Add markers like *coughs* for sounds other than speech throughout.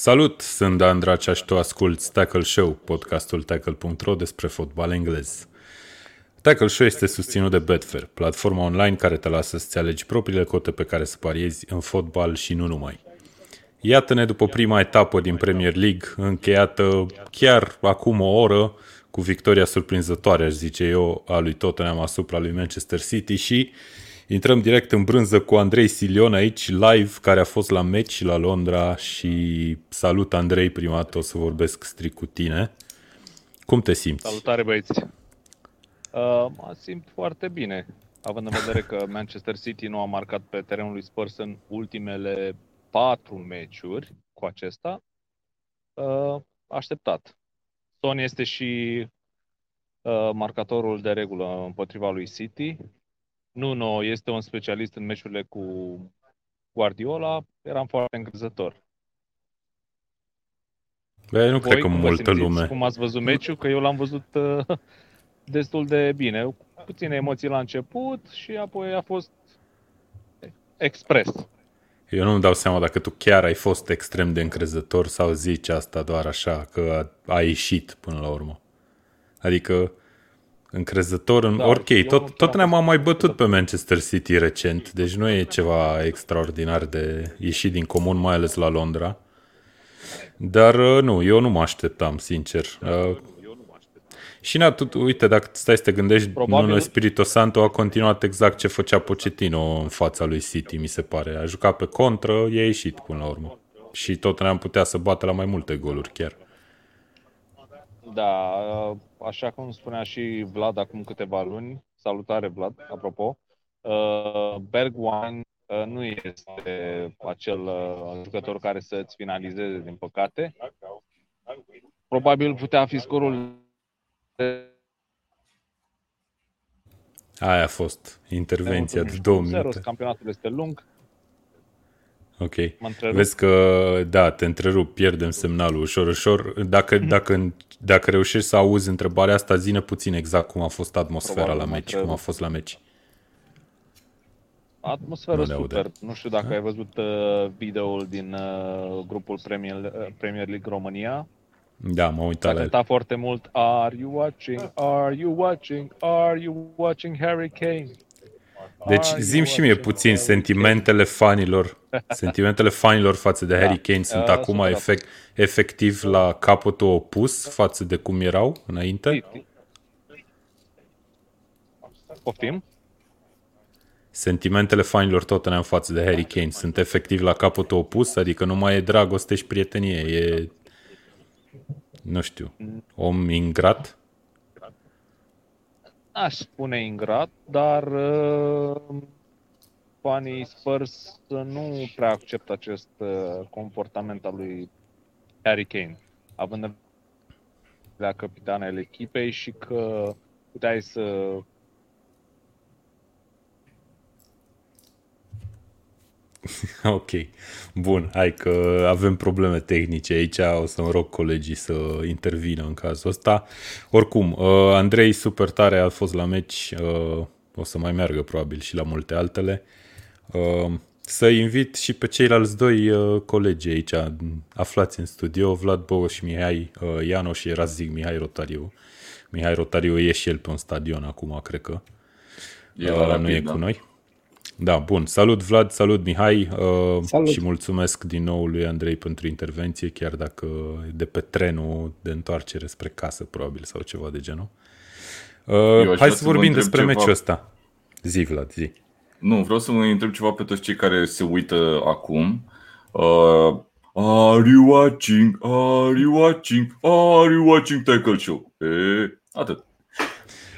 Salut, sunt Dan Dracea și tu asculti Tackle Show, podcastul tackle.ro despre fotbal englez. Tackle Show este susținut de Betfair, platforma online care te lasă să-ți alegi propriile cote pe care să pariezi în fotbal și nu numai. Iată-ne după prima etapă din Premier League, încheiată chiar acum o oră, cu victoria surprinzătoare, aș zice eu, a lui Tottenham asupra lui Manchester City și Intrăm direct în brânză cu Andrei Silion aici, live, care a fost la meci la Londra și salut Andrei, prima dată o să vorbesc strict cu tine. Cum te simți? Salutare băieți! Uh, mă simt foarte bine, având în vedere că *laughs* Manchester City nu a marcat pe terenul lui Spurs în ultimele patru meciuri cu acesta. Uh, așteptat. Son este și uh, marcatorul de regulă împotriva lui City Nuno este un specialist în meciurile cu Guardiola, eram foarte încrezător. Bă, nu Voi, cred că multă lume. Cum ați văzut meciul? Că eu l-am văzut uh, *laughs* destul de bine. Puține emoții la început și apoi a fost expres. Eu nu-mi dau seama dacă tu chiar ai fost extrem de încrezător sau zici asta doar așa, că a, a ieșit până la urmă. Adică încrezător în... Da, ok, tot, tot ne-am mai bătut pe Manchester City recent, deci nu e ceva extraordinar de ieșit din comun, mai ales la Londra. Dar uh, nu, eu nu mă așteptam, sincer. Uh, și na, tu, uite, dacă stai să te gândești, Probabil. Nuno Spirito Santo a continuat exact ce făcea Pochettino în fața lui City, mi se pare. A jucat pe contră, i-a ieșit până la urmă. Și tot ne-am putea să bată la mai multe goluri chiar. Da, așa cum spunea și Vlad acum câteva luni, salutare Vlad, apropo, uh, Bergwijn uh, nu este acel uh, jucător care să-ți finalizeze, din păcate. Probabil putea fi scorul Aia a fost intervenția de două minute. Campionatul este lung. Ok. Vezi că, da, te întrerup, pierdem semnalul ușor, ușor. Dacă, mm-hmm. dacă, dacă reușești să auzi întrebarea asta, zine puțin exact cum a fost atmosfera Probabil la meci, cum a fost la meci. Atmosfera nu super. Nu știu dacă ha? ai văzut uh, videoul din uh, grupul Premier, uh, Premier League România. Da, m-am uitat la el. foarte mult Are you watching? Are you watching? Are you watching Harry Kane? Deci zim și mie puțin sentimentele fanilor, *laughs* sentimentele fanilor față de Harry da. Kane sunt da, acum efect, efectiv la capătul opus față de cum erau înainte? Poftim? Sentimentele fanilor Tottenham față de Harry Kane sunt efectiv la capătul opus, adică nu mai e dragoste și prietenie, e nu știu, om ingrat? Aș spune ingrat, dar uh, fanii Spurs nu prea acceptă acest uh, comportament al lui Harry Kane, având în vedere capitan al echipei și că puteai să *laughs* ok. Bun, hai că avem probleme tehnice aici, o să-mi rog colegii să intervină în cazul ăsta. Oricum, uh, Andrei super tare a fost la meci, uh, o să mai meargă probabil și la multe altele. Uh, să invit și pe ceilalți doi colegi aici aflați în studio, Vlad Bogoș și Mihai Iano și era zic Mihai Rotariu. Mihai Rotariu e și el pe un stadion acum, cred că. E uh, nu e da. cu noi. Da, bun. Salut Vlad, salut Mihai uh, salut. și mulțumesc din nou lui Andrei pentru intervenție, chiar dacă de pe trenul de întoarcere spre casă, probabil, sau ceva de genul. Uh, hai să vorbim despre ceva... meciul ăsta. Zi, Vlad, zi. Nu, vreau să mă întreb ceva pe toți cei care se uită acum. Uh, are you watching? Are you watching? Are you watching Tackle Show? E, atât.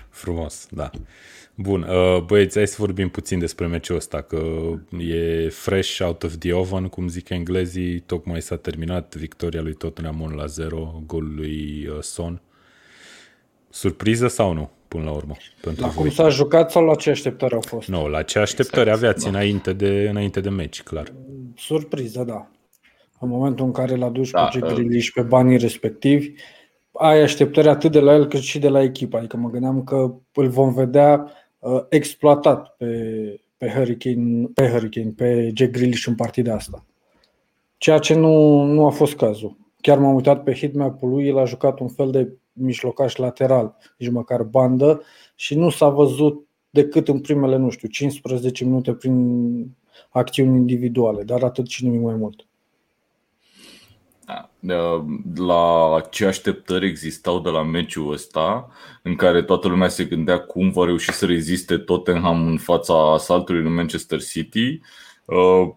Frumos, da. Bun, uh, băieți, hai să vorbim puțin despre meciul ăsta, că e fresh out of the oven, cum zic englezii, tocmai s-a terminat victoria lui Tottenham 1 la 0, golul lui uh, Son. Surpriză sau nu, până la urmă? Pentru la cum s-a jucat sau la ce așteptări au fost? Nu, la ce așteptări exact, aveați da. înainte, de, înainte de meci, clar. Surpriză, da. În momentul în care l-a dus da, pe uh... pe banii respectivi, ai așteptări atât de la el cât și de la echipă. Adică mă gândeam că îl vom vedea Uh, exploatat pe, pe, Hurricane, pe Hurricane, pe Jack Grealish în partida asta. ceea ce nu, nu a fost cazul. Chiar m-am uitat pe hitmap-ul lui, el a jucat un fel de mijlocaș lateral, nici măcar bandă și nu s-a văzut decât în primele, nu știu, 15 minute prin acțiuni individuale, dar atât și nimic mai mult. Da. La ce așteptări existau de la meciul ăsta, în care toată lumea se gândea cum va reuși să reziste Tottenham în fața asaltului în Manchester City, uh,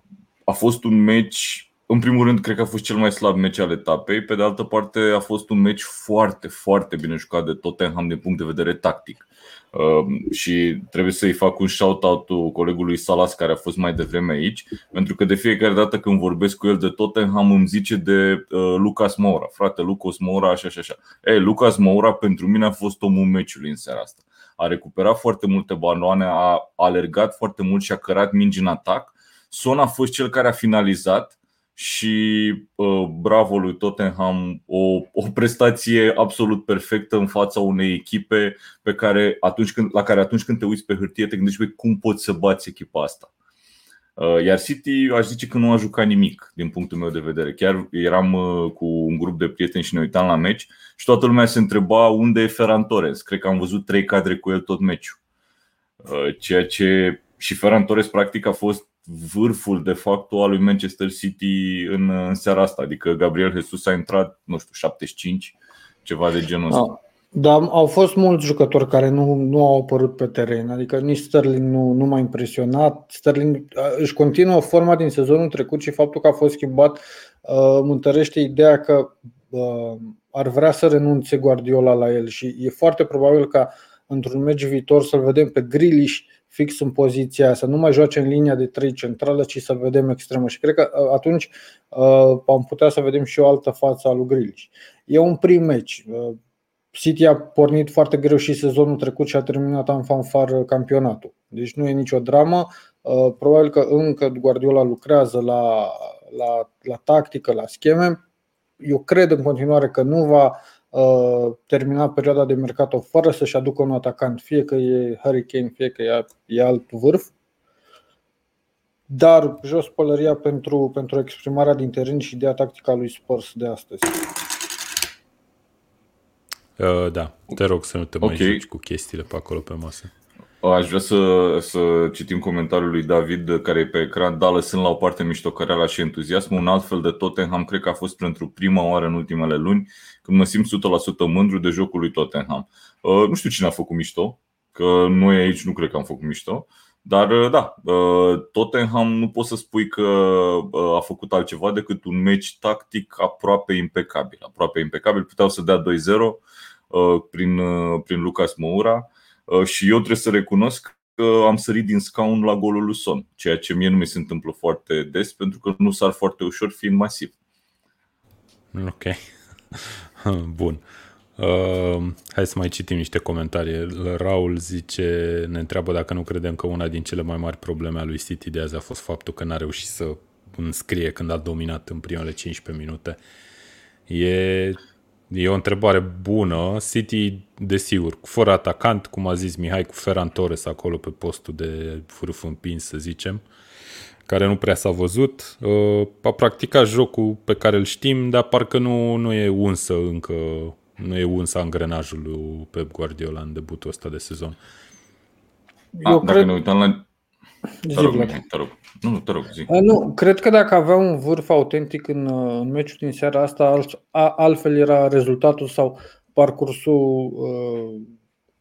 a fost un meci în primul rând, cred că a fost cel mai slab meci al etapei. Pe de altă parte, a fost un meci foarte, foarte bine jucat de Tottenham din punct de vedere tactic. Uh, și trebuie să-i fac un shout-out colegului Salas care a fost mai devreme aici, pentru că de fiecare dată când vorbesc cu el de Tottenham îmi zice de uh, Lucas Moura, frate Lucas Moura, așa și așa. Ei, Lucas Moura pentru mine a fost omul meciului în seara asta. A recuperat foarte multe baloane, a alergat foarte mult și a cărat mingi în atac. Son a fost cel care a finalizat și uh, bravo lui Tottenham, o, o prestație absolut perfectă în fața unei echipe pe care atunci când, la care atunci când te uiți pe hârtie te gândești pe cum poți să bați echipa asta. Uh, iar City aș zice că nu a jucat nimic din punctul meu de vedere. Chiar eram uh, cu un grup de prieteni și ne uitam la meci și toată lumea se întreba unde e Ferran Torres. Cred că am văzut trei cadre cu el tot meciul. Uh, ceea ce și Ferran Torres practic a fost vârful de fapt al lui Manchester City în, în seara asta. Adică Gabriel Jesus a intrat, nu știu, 75, ceva de genul ăsta. Da, dar au fost mulți jucători care nu, nu au apărut pe teren, adică nici Sterling nu, nu m-a impresionat. Sterling își continuă forma din sezonul trecut și faptul că a fost schimbat uh, întărește ideea că uh, ar vrea să renunțe Guardiola la el și e foarte probabil ca într-un meci viitor să-l vedem pe Grealish fix în poziția să nu mai joace în linia de 3 centrală, ci să vedem extremă. Și cred că uh, atunci uh, am putea să vedem și o altă față a lui Grealish. E un prim meci. Uh, City a pornit foarte greu și sezonul trecut și a terminat în fanfar campionatul. Deci nu e nicio dramă. Probabil că încă Guardiola lucrează la, la, la tactică, la scheme. Eu cred în continuare că nu va Uh, termina perioada de mercato fără să-și aducă un atacant, fie că e Harry Kane, fie că e, e alt vârf. Dar jos pălăria pentru, pentru exprimarea din teren și ideea tactică a lui Spurs de astăzi. Uh, da, te rog să nu te okay. mai joci cu chestiile pe acolo pe masă. Aș vrea să, să citim comentariul lui David care e pe ecran. Da, lăsând la o parte miștocăreala și entuziasmul, un alt fel de Tottenham cred că a fost pentru prima oară în ultimele luni când mă simt 100% mândru de jocul lui Tottenham. Uh, nu știu cine a făcut mișto, că noi aici nu cred că am făcut mișto, dar uh, da, uh, Tottenham nu poți să spui că a făcut altceva decât un meci tactic aproape impecabil. Aproape impecabil, puteau să dea 2-0 prin, prin Lucas Moura Uh, și eu trebuie să recunosc că am sărit din scaun la golul lui Son, ceea ce mie nu mi se întâmplă foarte des pentru că nu sar foarte ușor fiind masiv. Ok. *laughs* Bun. Uh, hai să mai citim niște comentarii. Raul zice, ne întreabă dacă nu credem că una din cele mai mari probleme a lui City de azi a fost faptul că n-a reușit să înscrie când a dominat în primele 15 minute. E E o întrebare bună. City, desigur, fără atacant, cum a zis Mihai, cu Ferran Torres acolo pe postul de vârf împins, să zicem, care nu prea s-a văzut. Uh, a practicat jocul pe care îl știm, dar parcă nu, nu e unsă încă, nu e unsă angrenajul lui Pep Guardiola în debutul ăsta de sezon. Eu a, cred... Dacă ne uităm la te rog, te rog. Nu, te rog, zi. Nu, cred că dacă avea un vârf autentic în, în meciul din seara asta, altfel era rezultatul sau parcursul uh,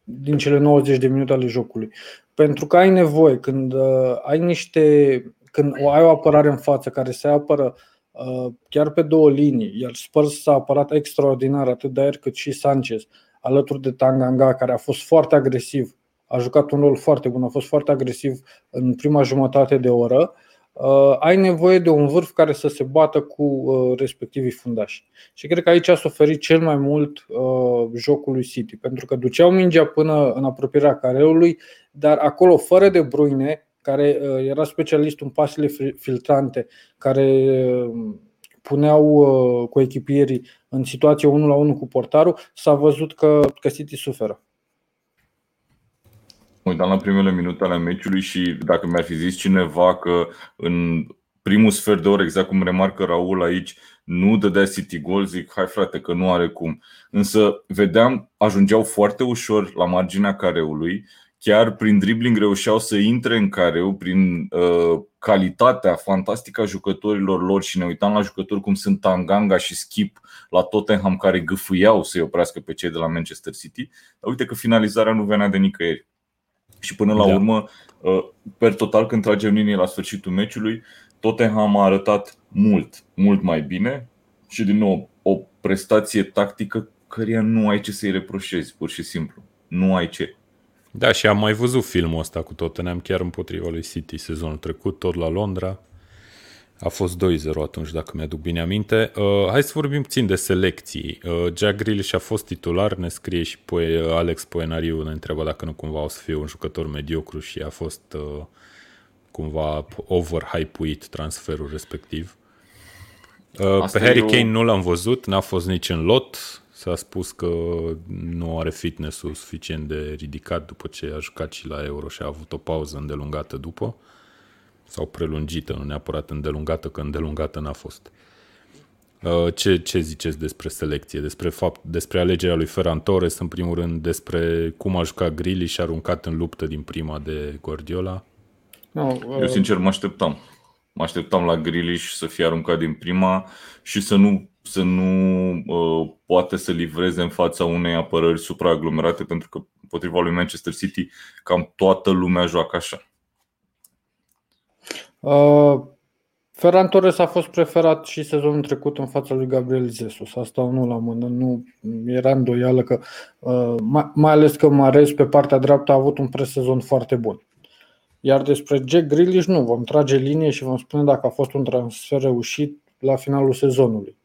din cele 90 de minute ale jocului. Pentru că ai nevoie, când uh, ai niște când ai o apărare în față care se apără uh, chiar pe două linii, iar Spurs s-a apărat extraordinar atât de aer cât și Sanchez, alături de Tanganga, care a fost foarte agresiv a jucat un rol foarte bun, a fost foarte agresiv în prima jumătate de oră. Uh, ai nevoie de un vârf care să se bată cu uh, respectivii fundași. Și cred că aici a suferit cel mai mult uh, jocul lui City, pentru că duceau mingea până în apropierea careului, dar acolo, fără de Bruine, care era specialist în pasele filtrante, care puneau cu echipierii în situație 1 la 1 cu portarul, s-a văzut că, că City suferă uitam la primele minute ale meciului și dacă mi-ar fi zis cineva că în primul sfert de oră, exact cum remarcă Raul aici, nu dădea City gol, zic, hai frate, că nu are cum. Însă vedeam, ajungeau foarte ușor la marginea careului, chiar prin dribbling reușeau să intre în careu, prin uh, calitatea fantastică a jucătorilor lor și ne uitam la jucători cum sunt Tanganga și Skip la Tottenham care gâfâiau să-i oprească pe cei de la Manchester City, dar uite că finalizarea nu venea de nicăieri. Și până la da. urmă, uh, per total, când tragem linie la sfârșitul meciului, Tottenham a arătat mult, mult mai bine și din nou o prestație tactică căreia nu ai ce să-i reproșezi, pur și simplu. Nu ai ce. Da, și am mai văzut filmul ăsta cu Tottenham chiar împotriva lui City sezonul trecut, tot la Londra. A fost 2-0 atunci, dacă mi-aduc bine aminte. Uh, hai să vorbim puțin de selecții. Uh, Jack Grealish a fost titular, ne scrie și poe, uh, Alex Poenariu, ne întreabă dacă nu cumva o să fie un jucător mediocru și a fost uh, cumva overhypuit transferul respectiv. Uh, pe Harry Kane nu l-am văzut, n-a fost nici în lot. S-a spus că nu are fitness-ul suficient de ridicat după ce a jucat și la Euro și a avut o pauză îndelungată după. Sau prelungită, nu neapărat îndelungată, că îndelungată n-a fost. Uh, ce, ce ziceți despre selecție, despre, fapt, despre alegerea lui Ferran Torres, în primul rând, despre cum a jucat Grilli și a aruncat în luptă din prima de Guardiola? No, uh... Eu sincer mă așteptam. Mă așteptam la Grealish să fie aruncat din prima și să nu, să nu uh, poate să livreze în fața unei apărări supraaglomerate, pentru că împotriva lui Manchester City cam toată lumea joacă așa. Uh, Ferran Torres a fost preferat și sezonul trecut în fața lui Gabriel Jesus. Asta nu la mână, nu era îndoială că, uh, mai, mai ales că Mares pe partea dreaptă a avut un presezon foarte bun. Iar despre Jack Grealish nu, vom trage linie și vom spune dacă a fost un transfer reușit la finalul sezonului.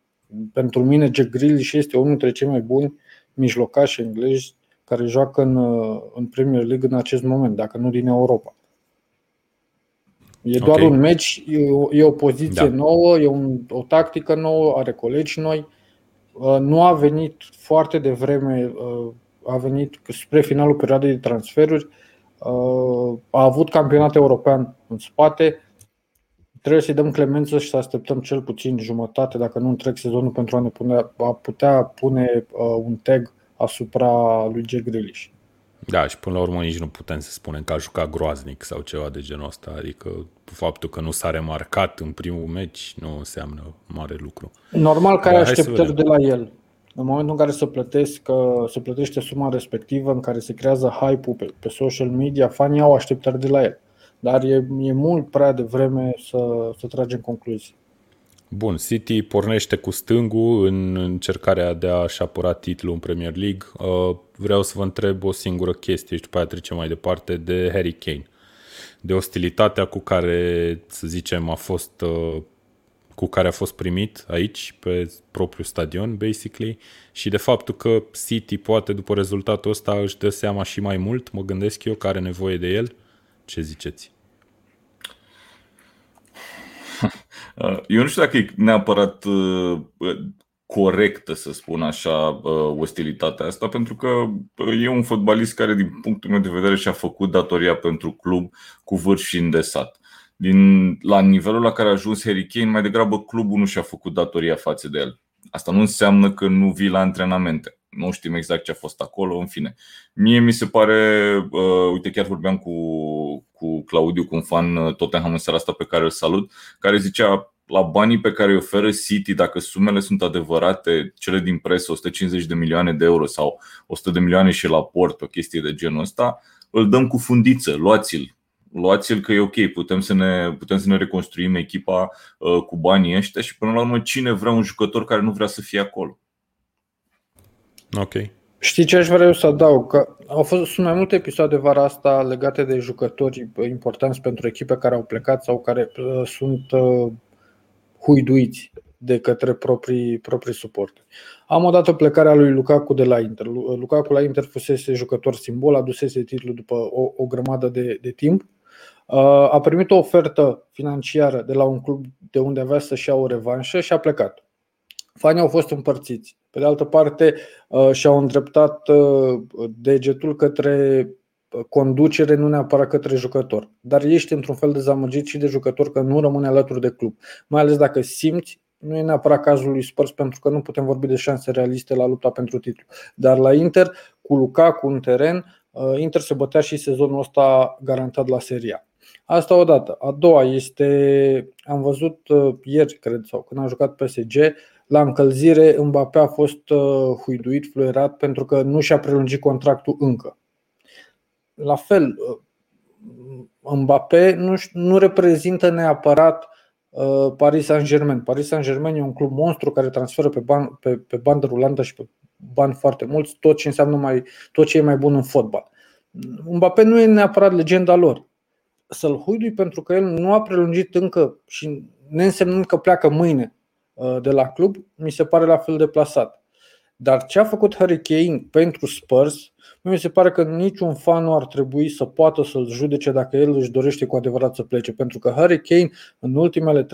Pentru mine Jack Grealish este unul dintre cei mai buni mijlocași englezi care joacă în, în Premier League în acest moment, dacă nu din Europa. E doar okay. un meci, e o, e o poziție da. nouă, e un, o tactică nouă, are colegi noi. Uh, nu a venit foarte devreme, uh, a venit spre finalul perioadei de transferuri Uh, a avut campionat european în spate. Trebuie să-i dăm clemență și să așteptăm cel puțin jumătate, dacă nu întreg sezonul, pentru a ne pune, a putea pune uh, un tag asupra lui Jack Grealish. Da, și până la urmă nici nu putem să spunem că a jucat groaznic sau ceva de genul ăsta. Adică faptul că nu s-a remarcat în primul meci nu înseamnă mare lucru. Normal că ai așteptări de la el. În momentul în care se, plătesc, se plătește suma respectivă, în care se creează hype-ul pe, pe social media, fanii au așteptări de la el. Dar e, e mult prea devreme să, să tragem concluzii. Bun, City pornește cu stângul în încercarea de a-și apăra titlul în Premier League. Uh, vreau să vă întreb o singură chestie și după aia trecem mai departe de Harry Kane. De ostilitatea cu care, să zicem, a fost uh, cu care a fost primit aici, pe propriul stadion, basically, și de faptul că City poate după rezultatul ăsta își dă seama și mai mult, mă gândesc eu, că are nevoie de el. Ce ziceți? Eu nu știu dacă e neapărat uh, corectă, să spun așa, uh, ostilitatea asta, pentru că uh, e un fotbalist care, din punctul meu de vedere, și-a făcut datoria pentru club cu vârf și îndesat din, la nivelul la care a ajuns Harry Kane, mai degrabă clubul nu și-a făcut datoria față de el. Asta nu înseamnă că nu vii la antrenamente. Nu știm exact ce a fost acolo, în fine. Mie mi se pare, uh, uite, chiar vorbeam cu, cu Claudiu, cu un fan uh, Tottenham în seara asta pe care îl salut, care zicea la banii pe care îi oferă City, dacă sumele sunt adevărate, cele din presă, 150 de milioane de euro sau 100 de milioane și la port, o chestie de genul ăsta, îl dăm cu fundiță, luați-l, luați-l că e ok, putem să ne, putem să ne reconstruim echipa uh, cu banii ăștia și până la urmă cine vrea un jucător care nu vrea să fie acolo. Ok. Știi ce aș vrea eu să adaug? Că au fost sunt mai multe episoade vara asta legate de jucători importanți pentru echipe care au plecat sau care uh, sunt uh, huiduiți de către proprii, proprii suporteri. Am odată plecarea lui Lukaku de la Inter. Lukaku la Inter fusese jucător simbol, adusese titlul după o, o grămadă de, de timp Uh, a primit o ofertă financiară de la un club de unde avea să-și ia o revanșă și a plecat. Fanii au fost împărțiți. Pe de altă parte, uh, și-au îndreptat uh, degetul către conducere, nu neapărat către jucător. Dar ești într-un fel dezamăgit și de jucător că nu rămâne alături de club. Mai ales dacă simți, nu e neapărat cazul lui Spurs pentru că nu putem vorbi de șanse realiste la lupta pentru titlu. Dar la Inter, cu Lukaku în teren, uh, Inter se bătea și sezonul ăsta garantat la Seria. Asta odată. A doua este, am văzut uh, ieri, cred, sau când am jucat PSG, la încălzire Mbappé a fost uh, huiduit, fluierat pentru că nu și-a prelungit contractul încă. La fel, uh, Mbappé nu, nu reprezintă neapărat Paris Saint-Germain. Paris Saint-Germain e un club monstru care transferă pe, ban, pe, pe bandă rulantă și pe bani foarte mulți tot ce înseamnă mai, tot ce e mai bun în fotbal. Mbappé nu e neapărat legenda lor să-l huidui pentru că el nu a prelungit încă și neînsemnând că pleacă mâine uh, de la club, mi se pare la fel de plasat. Dar ce a făcut Harry Kane pentru Spurs, mi se pare că niciun fan nu ar trebui să poată să-l judece dacă el își dorește cu adevărat să plece. Pentru că Harry Kane în ultimele 3-4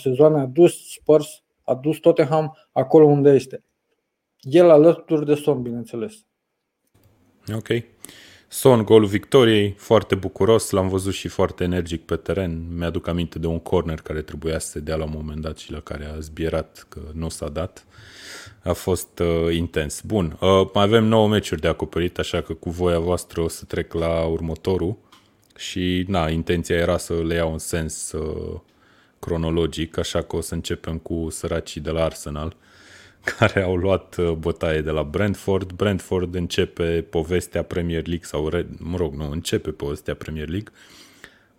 sezoane a dus Spurs, a dus Tottenham acolo unde este. El alături de Son, bineînțeles. Ok. Son, golul victoriei, foarte bucuros, l-am văzut și foarte energic pe teren. Mi-aduc aminte de un corner care trebuia să se dea la un moment dat și la care a zbierat că nu s-a dat. A fost uh, intens. Bun, uh, mai avem 9 meciuri de acoperit, așa că cu voia voastră o să trec la următorul. Și, na, intenția era să le iau în sens uh, cronologic, așa că o să începem cu săracii de la Arsenal. Uh, care au luat uh, bătaie de la Brentford. Brentford începe povestea Premier League sau, mă rog, nu, începe povestea Premier League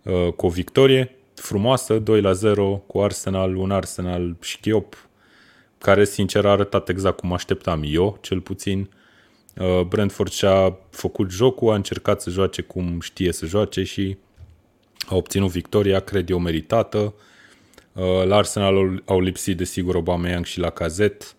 uh, cu o victorie frumoasă, 2 la 0 cu Arsenal, un Arsenal șchiop care sincer a arătat exact cum așteptam eu, cel puțin. Uh, Brentford și-a făcut jocul, a încercat să joace cum știe să joace și a obținut victoria, cred eu, meritată. La Arsenal au lipsit, desigur, Aubameyang și la Cazet.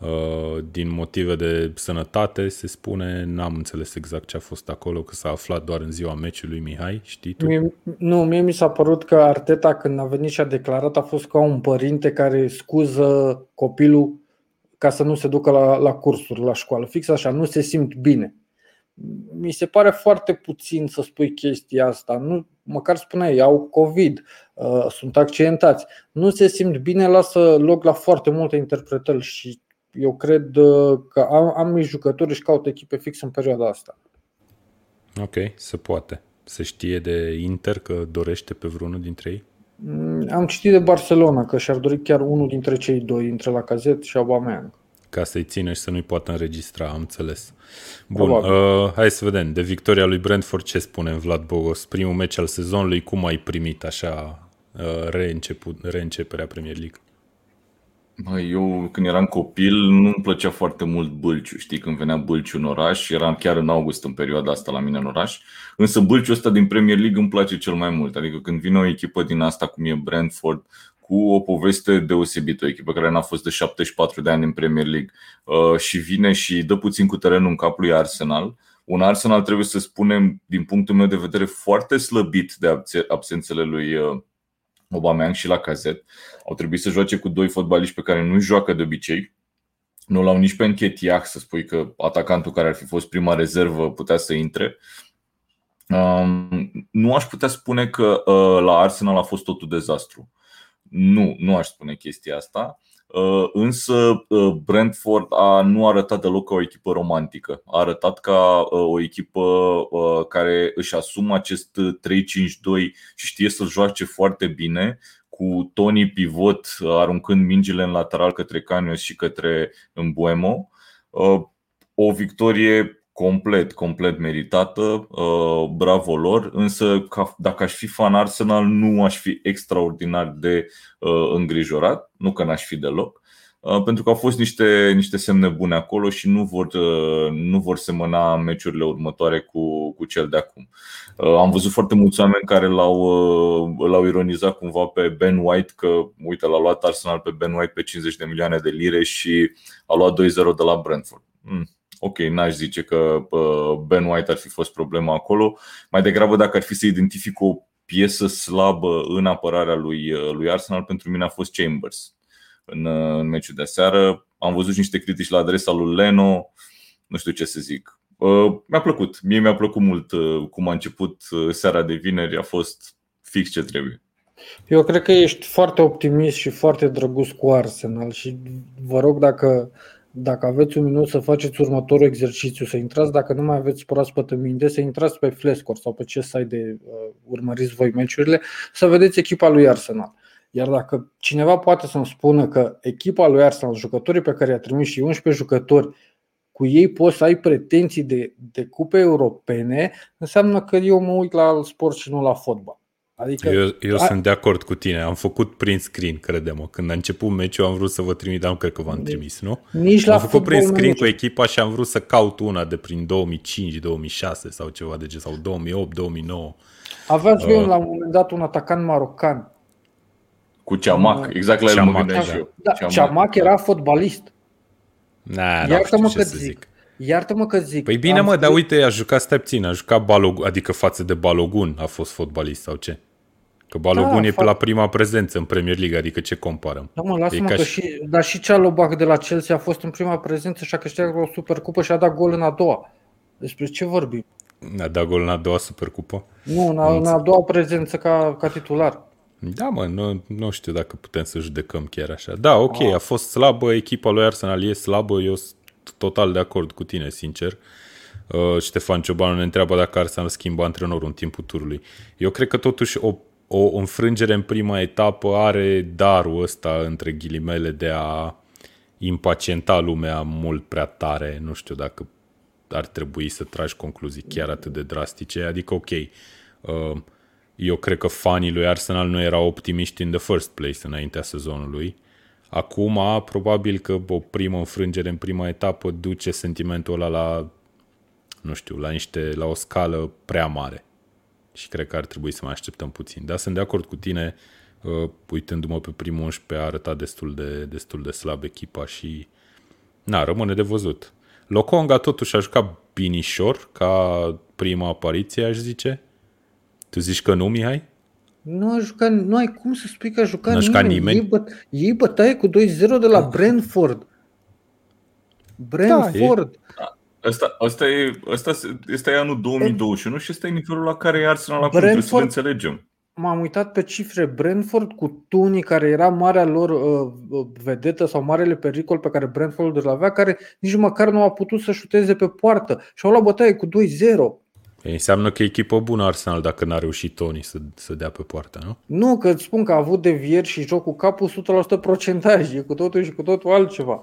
Uh, din motive de sănătate, se spune, n-am înțeles exact ce a fost acolo, că s-a aflat doar în ziua meciului Mihai, știi tu? Mie, nu, mie mi s-a părut că Arteta când a venit și a declarat a fost ca un părinte care scuză copilul ca să nu se ducă la, la cursuri, la școală. Fix așa, nu se simt bine. Mi se pare foarte puțin să spui chestia asta. Nu, măcar spuneai, au COVID, uh, sunt accidentați. Nu se simt bine, lasă loc la foarte multe interpretări și eu cred uh, că am, am jucători și caut echipe fix în perioada asta. Ok, se poate. Se știe de Inter că dorește pe vreunul dintre ei? Mm, am citit de Barcelona că și-ar dori chiar unul dintre cei doi, între la Cazet și Aubameyang. Ca să-i țină și să nu-i poată înregistra, am înțeles. Bun, uh, hai să vedem. De victoria lui Brentford ce spune Vlad Bogos? Primul meci al sezonului, cum ai primit așa uh, reînceput, reînceperea Premier League? Eu când eram copil nu-mi plăcea foarte mult Bâlciu, știi, când venea Bâlciu în oraș, eram chiar în august în perioada asta la mine în oraș, însă Bâlciu ăsta din Premier League îmi place cel mai mult, adică când vine o echipă din asta cum e Brentford, cu o poveste deosebită, o echipă care n-a fost de 74 de ani în Premier League uh, și vine și dă puțin cu terenul în capul lui Arsenal, un Arsenal trebuie să spunem, din punctul meu de vedere, foarte slăbit de absențele lui uh, Aubameyang și la cazet. Au trebuit să joace cu doi fotbaliști pe care nu joacă de obicei. Nu l-au nici pe Închetiac să spui că atacantul care ar fi fost prima rezervă putea să intre. Um, nu aș putea spune că uh, la Arsenal a fost totul dezastru. Nu, nu aș spune chestia asta. Uh, însă uh, Brentford a, nu a arătat deloc ca o echipă romantică. A arătat ca uh, o echipă care își asumă acest 3-5-2 și știe să joace foarte bine, cu Tony pivot aruncând mingile în lateral către Canios și către Mbuemo. O victorie complet, complet meritată, bravo lor, însă dacă aș fi fan Arsenal nu aș fi extraordinar de îngrijorat, nu că n-aș fi deloc, pentru că au fost niște, niște semne bune acolo și nu vor, nu vor semăna meciurile următoare cu, cu cel de acum. Am văzut foarte mulți oameni care l-au, l-au ironizat cumva pe Ben White că, uite, l-a luat Arsenal pe Ben White pe 50 de milioane de lire și a luat 2-0 de la Brentford. Hmm ok, n-aș zice că Ben White ar fi fost problema acolo. Mai degrabă dacă ar fi să identific o piesă slabă în apărarea lui, lui Arsenal, pentru mine a fost Chambers în, în meciul de seară. Am văzut niște critici la adresa lui Leno, nu știu ce să zic. uh, mi-a plăcut. Mie mi-a plăcut mult uh, cum a început uh, seara de vineri, a fost fix ce trebuie. Eu cred că ești foarte optimist și foarte drăguț cu Arsenal și vă rog dacă, dacă aveți un minut să faceți următorul exercițiu, să intrați, dacă nu mai aveți proaspăt în minte, să intrați pe Flescore sau pe ce site de uh, urmăriți voi meciurile, să vedeți echipa lui Arsenal. Iar dacă cineva poate să-mi spună că echipa lui Arsenal, jucătorii pe care i-a trimis și 11 jucători, cu ei poți să ai pretenții de, de cupe europene, înseamnă că eu mă uit la sport și nu la fotbal. Adică, eu eu a... sunt de acord cu tine. Am făcut print screen, crede-mă. Când a început meciul am vrut să vă trimit, dar nu cred că v-am trimis, nu? Nici am la făcut print screen cu echipa și am vrut să caut una de prin 2005-2006 sau ceva de genul, sau 2008-2009. Aveați uh, la un moment dat un atacant marocan. Cu Ceamac, exact la el mă gândeam și eu. Da, Ceamac, Ceamac era fotbalist. Na, Iartă-mă că zic. zic. Iartă-mă că zic. Păi bine, mă, dar uite, a jucat step puțin, a jucat Balogun, adică față de Balogun a fost fotbalist sau ce? Că Balogun da, e pe la prima prezență în Premier League, adică ce comparăm? Da, mă, lasă-mă că și... și... Dar și Cealobac de la Chelsea a fost în prima prezență și a câștigat o supercupă și a dat gol în a doua. Despre ce vorbim? A dat gol în a doua supercupă? Nu, în a, în a doua prezență ca, ca titular. Da, mă, nu, nu știu dacă putem să judecăm chiar așa. Da, ok, a, a fost slabă, echipa lui Arsenal e slabă, eu sunt total de acord cu tine, sincer. Uh, Ștefan Ciobanu ne întreabă dacă Arsenal schimbă antrenorul în timpul turului. Eu cred că totuși o o înfrângere în prima etapă are darul ăsta, între ghilimele, de a impacienta lumea mult prea tare. Nu știu dacă ar trebui să tragi concluzii chiar atât de drastice. Adică, ok, uh, eu cred că fanii lui Arsenal nu erau optimiști in the first place înaintea sezonului. Acum, probabil că o primă înfrângere în prima etapă duce sentimentul ăla la, nu știu, la, niște, la o scală prea mare și cred că ar trebui să mai așteptăm puțin. Dar sunt de acord cu tine, uh, uitându-mă pe primul 11, a arătat destul de, destul de slab echipa și na, rămâne de văzut. Loconga totuși a jucat binișor ca prima apariție, aș zice. Tu zici că nu, Mihai? Nu a jucat, nu ai cum să spui că a jucat, n-a jucat nimeni. nimeni. Ei, bă, ei bătaie cu 2-0 de la Brentford. Brentford. Da, e, Asta, asta, e, asta este e anul 2021 și ăsta e nivelul la care e Arsenal acum, trebuie să înțelegem. M-am uitat pe cifre. Brentford cu Tuni, care era marea lor uh, uh, vedetă sau marele pericol pe care Brentford îl avea, care nici măcar nu a putut să șuteze pe poartă și au luat bătaie cu 2-0. Ei, înseamnă că e echipă bună Arsenal dacă n-a reușit Tony să, să dea pe poartă, nu? Nu, că îți spun că a avut devieri și jocul capul 100% procentaj, e cu totul și cu totul altceva.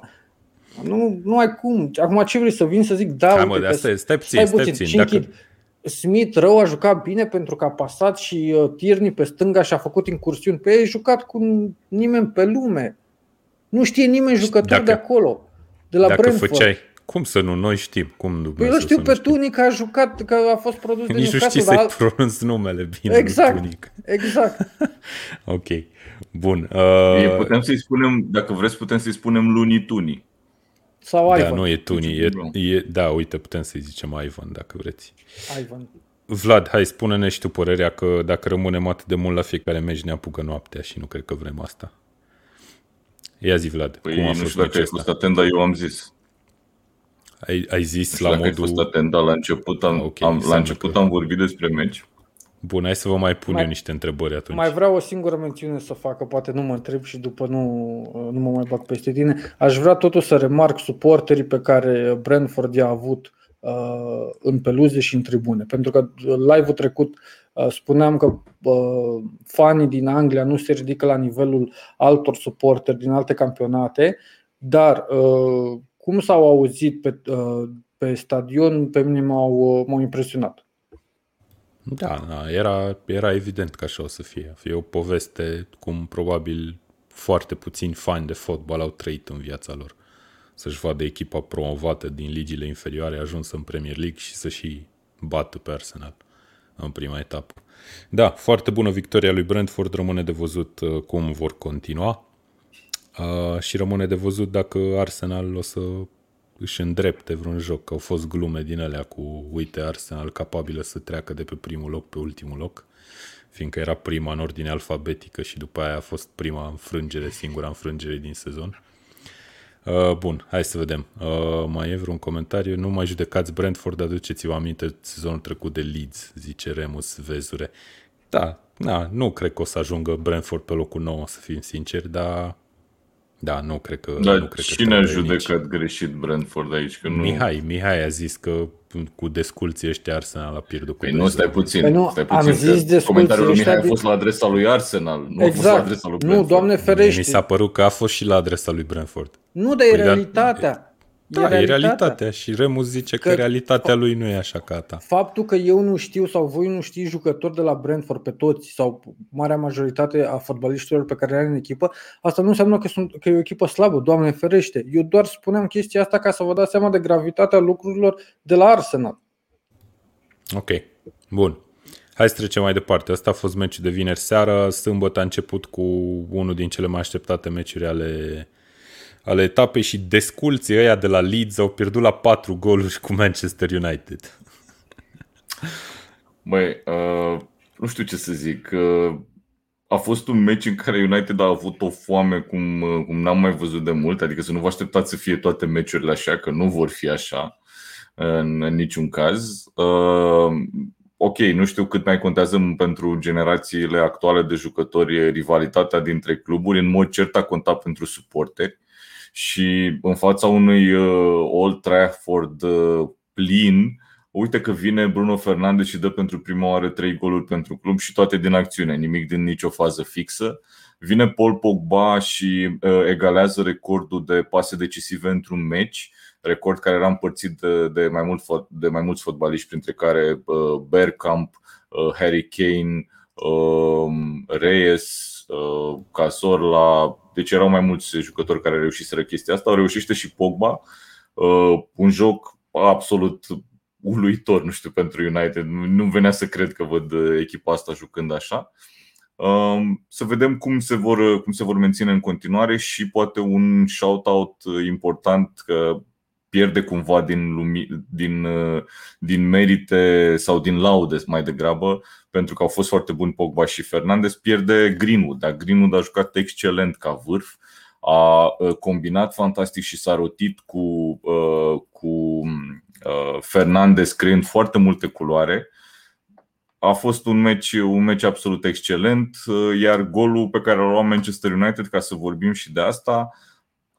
Nu, nu ai cum. Acum ce vrei să vin să zic? Da, Hai, mă, de asta e, stai puțin, stai puțin. Dacă... Smith rău a jucat bine pentru că a pasat și uh, Tierney pe stânga și a făcut incursiuni pe ei, jucat cu nimeni pe lume. Nu știe nimeni jucător dacă, de acolo, de la dacă Brentford. Făceai, cum să nu? Noi știm. Cum păi eu știu pe Tunic a jucat, că a fost produs Nici de Nici nu știi să-i al... pronunți numele bine. Exact, Tunic. exact. *laughs* ok, bun. Uh... Putem să-i spunem, dacă vreți, putem să-i spunem Luni Tuni. Sau da, Ivan. Da, nu e Tuni, e, e, da, uite, putem să-i zicem Ivan dacă vreți. Ivan. Vlad, hai, spune-ne și tu părerea că dacă rămânem atât de mult la fiecare meci ne apucă noaptea și nu cred că vrem asta. Ia zi, Vlad. Păi cum a nu știu dacă ai fost atent, dar eu am zis. Ai, ai zis nu știu la dacă modul... ai fost atent, dar la început am, okay, am, la început că... am vorbit despre meci Bun, hai să vă mai pun mai, eu niște întrebări atunci. Mai vreau o singură mențiune să facă, poate nu mă întreb și după nu, nu mă mai bag peste tine. Aș vrea totuși să remarc suporterii pe care Brentford i-a avut uh, în peluze și în tribune. Pentru că live-ul trecut uh, spuneam că uh, fanii din Anglia nu se ridică la nivelul altor suporteri din alte campionate, dar uh, cum s-au auzit pe, uh, pe stadion, pe mine m-au, m-au impresionat. Da, da era, era evident că așa o să fie. Fie o poveste cum probabil foarte puțini fani de fotbal au trăit în viața lor. Să-și vadă echipa promovată din ligile inferioare ajunsă în Premier League și să și bată pe Arsenal în prima etapă. Da, foarte bună victoria lui Brentford, rămâne de văzut uh, cum vor continua uh, și rămâne de văzut dacă Arsenal o să își îndrepte vreun joc. Au fost glume din alea cu, uite, Arsenal capabilă să treacă de pe primul loc pe ultimul loc, fiindcă era prima în ordine alfabetică și după aia a fost prima înfrângere, singura înfrângere din sezon. Uh, bun, hai să vedem. Uh, mai e vreun comentariu? Nu mai judecați Brentford, aduceți-vă aminte sezonul trecut de Leeds, zice Remus Vezure. Da, na, nu cred că o să ajungă Brentford pe locul 9, să fim sinceri, dar da, nu cred că... Dar nu cred cine că a trebuie judecat nici. greșit Brentford aici? Că nu... Mihai, Mihai a zis că cu desculții ăștia Arsenal a pierdut cu Păi nu, 2-0. stai puțin. Păi nu, stai am puțin zis că desculții Comentariul lui ăștia Mihai a din- fost la adresa lui Arsenal, nu a fost la Exact. adresa lui Nu, Brentford. doamne Mie ferește. Mi s-a părut că a fost și la adresa lui Brentford. Nu, dar e Păi, dar- realitatea. Da, e realitatea și Remus zice că, Că- realitatea lui nu e așa ca a ta. Faptul că eu nu știu sau voi nu știți jucători de la Brentford pe toți sau marea majoritate a fotbaliștilor pe care le are în echipă, asta nu înseamnă că, sunt, că e o echipă slabă, Doamne ferește. Eu doar spuneam chestia asta ca să vă dați seama de gravitatea lucrurilor de la Arsenal. Ok, bun. Hai să trecem mai departe. Asta a fost meciul de vineri seara. Sâmbătă a început cu unul din cele mai așteptate meciuri ale, ale etapei și desculții ăia de la Leeds au pierdut la 4 goluri cu Manchester United. Băi, uh, nu știu ce să zic. Uh, a fost un meci în care United a avut o foame cum, uh, cum n-am mai văzut de mult, adică să nu vă așteptați să fie toate meciurile așa, că nu vor fi așa în, în niciun caz. Uh, ok, nu știu cât mai contează pentru generațiile actuale de jucători rivalitatea dintre cluburi, în mod cert a contat pentru suporteri și în fața unui uh, Old Trafford uh, plin, uite că vine Bruno Fernandes și dă pentru prima oară trei goluri pentru club și toate din acțiune, nimic din nicio fază fixă. Vine Paul Pogba și uh, egalează recordul de pase decisive într-un meci, record care era împărțit de, de, mai, mult, fot- de mai mulți fotbaliști, printre care uh, Bergkamp, uh, Harry Kane, uh, Reyes, uh, Cazorla, deci erau mai mulți jucători care reușiseră chestia asta. O reușește și Pogba, uh, un joc absolut uluitor, nu știu, pentru United. Nu nu venea să cred că văd uh, echipa asta jucând așa. Um, Să vedem cum se vor, cum se vor menține în continuare și poate un shout-out important că pierde cumva din, lumi, din, uh, din merite sau din laude mai degrabă, pentru că au fost foarte buni Pogba și Fernandez, pierde Greenwood, dar Greenwood a jucat excelent ca vârf, a uh, combinat fantastic și s-a rotit cu, uh, cu uh, Fernandez creând foarte multe culoare. A fost un meci, un meci absolut excelent, uh, iar golul pe care l-a luat Manchester United, ca să vorbim și de asta,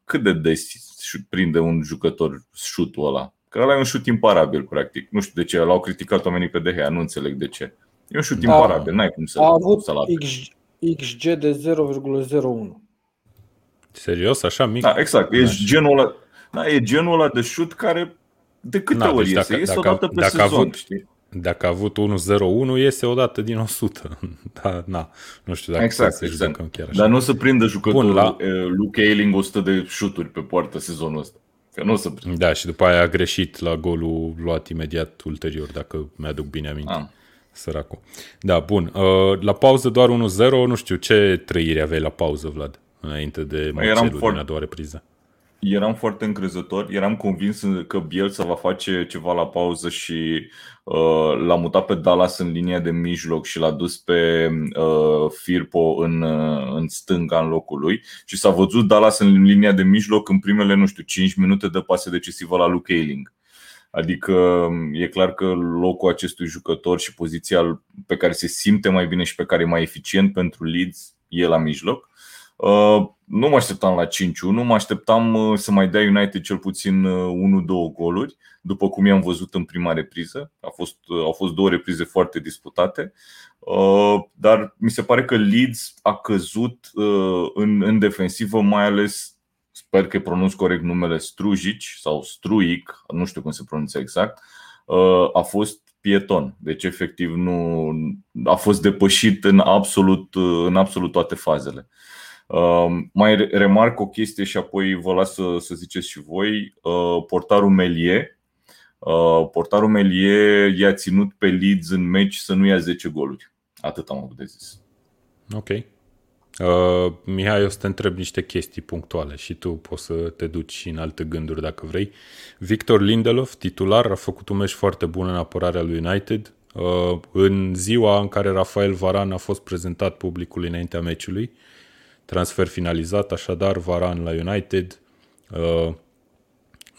cât de des șut- prinde un jucător șutul ăla? Că ăla e un șut imparabil, practic. Nu știu de ce, l-au criticat oamenii pe De Gea, nu înțeleg de ce. E un șut Da. imparabil, n-ai cum să A avut să-l aplici. X, XG de 0,01. Serios, așa mic? Da, exact. E N-aș- genul ăla, da, e genul ăla de șut care de câte Na, ori deci iese? dacă- Iese dacă- odată pe dacă a sezon, avut- știi? Dacă a avut 1-0-1, iese odată din 100. *laughs* Da, na, nu știu dacă Exact, exact, să exact. judecăm chiar așa. Dar nu o să prindă jucătorul Bun, la- la... Luke Ayling 100 de șuturi pe poartă sezonul ăsta. Că nu o să prindă. Da, și după aia a greșit la golul luat imediat ulterior, dacă mi-aduc bine aminte. Ah. Săracul. Da, bun. Uh, La pauză doar 1-0, nu știu ce trăire aveai la pauză, Vlad, înainte de eram măcelul din foarte- a doua repriză. Eram foarte încrezător, eram convins că Bielsa va face ceva la pauză și uh, l-a mutat pe Dallas în linia de mijloc și l-a dus pe uh, Firpo în, uh, în stânga în locul lui și s-a văzut Dallas în linia de mijloc în primele, nu știu, 5 minute de pase decisivă la Luke Ayling. Adică e clar că locul acestui jucător și poziția pe care se simte mai bine și pe care e mai eficient pentru Leeds e la mijloc. Uh, nu mă așteptam la 5-1, mă așteptam uh, să mai dea United cel puțin uh, 1-2 goluri, după cum i-am văzut în prima repriză. A fost, uh, au fost două reprize foarte disputate, Uh, dar mi se pare că Leeds a căzut uh, în, în defensivă, mai ales, sper că pronunț corect numele Strujic sau Struic, nu știu cum se pronunță exact, uh, a fost pieton. Deci efectiv nu a fost depășit în absolut, uh, în absolut toate fazele. Uh, mai re- remarc o chestie și apoi vă las să, să ziceți și voi. Uh, portarul Melie. Uh, portarul Melie i-a ținut pe Leeds în meci să nu ia 10 goluri. Atât am avut de zis. Ok. Uh, Mihai, o să te întreb niște chestii punctuale și tu poți să te duci și în alte gânduri dacă vrei. Victor Lindelof, titular, a făcut un meci foarte bun în apărarea lui United. Uh, în ziua în care Rafael Varan a fost prezentat publicului înaintea meciului, transfer finalizat, așadar Varan la United, Uh,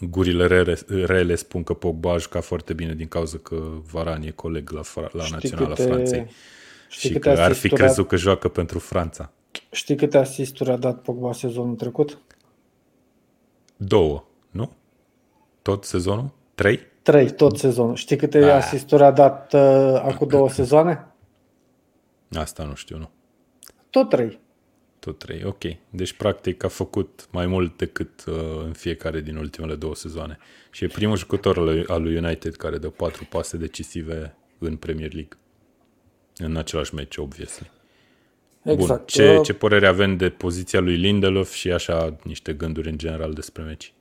gurile rele, rele spun că Pogba a jucat foarte bine din cauza că Varane e coleg la, la Știi Naționala câte- Franței Știi și câte că ar fi asisturi a- crezut că joacă pentru Franța. Știi câte asisturi a dat Pogba sezonul trecut? Două, nu? Tot sezonul? Trei? Trei, tot sezonul. Știi câte Ah. asisturi a dat uh, acum două *coughs* sezoane? Asta nu știu, nu. Tot trei. Tot trei, ok. Deci, practic, a făcut mai mult decât uh, în fiecare din ultimele două sezoane. Și e primul jucător al lui- al lui United care dă patru pase decisive în Premier League. În același meci, obviously. Exact. Bun. Ce, Uh, ce părere avem de poziția lui Lindelof și așa niște gânduri în general despre meci?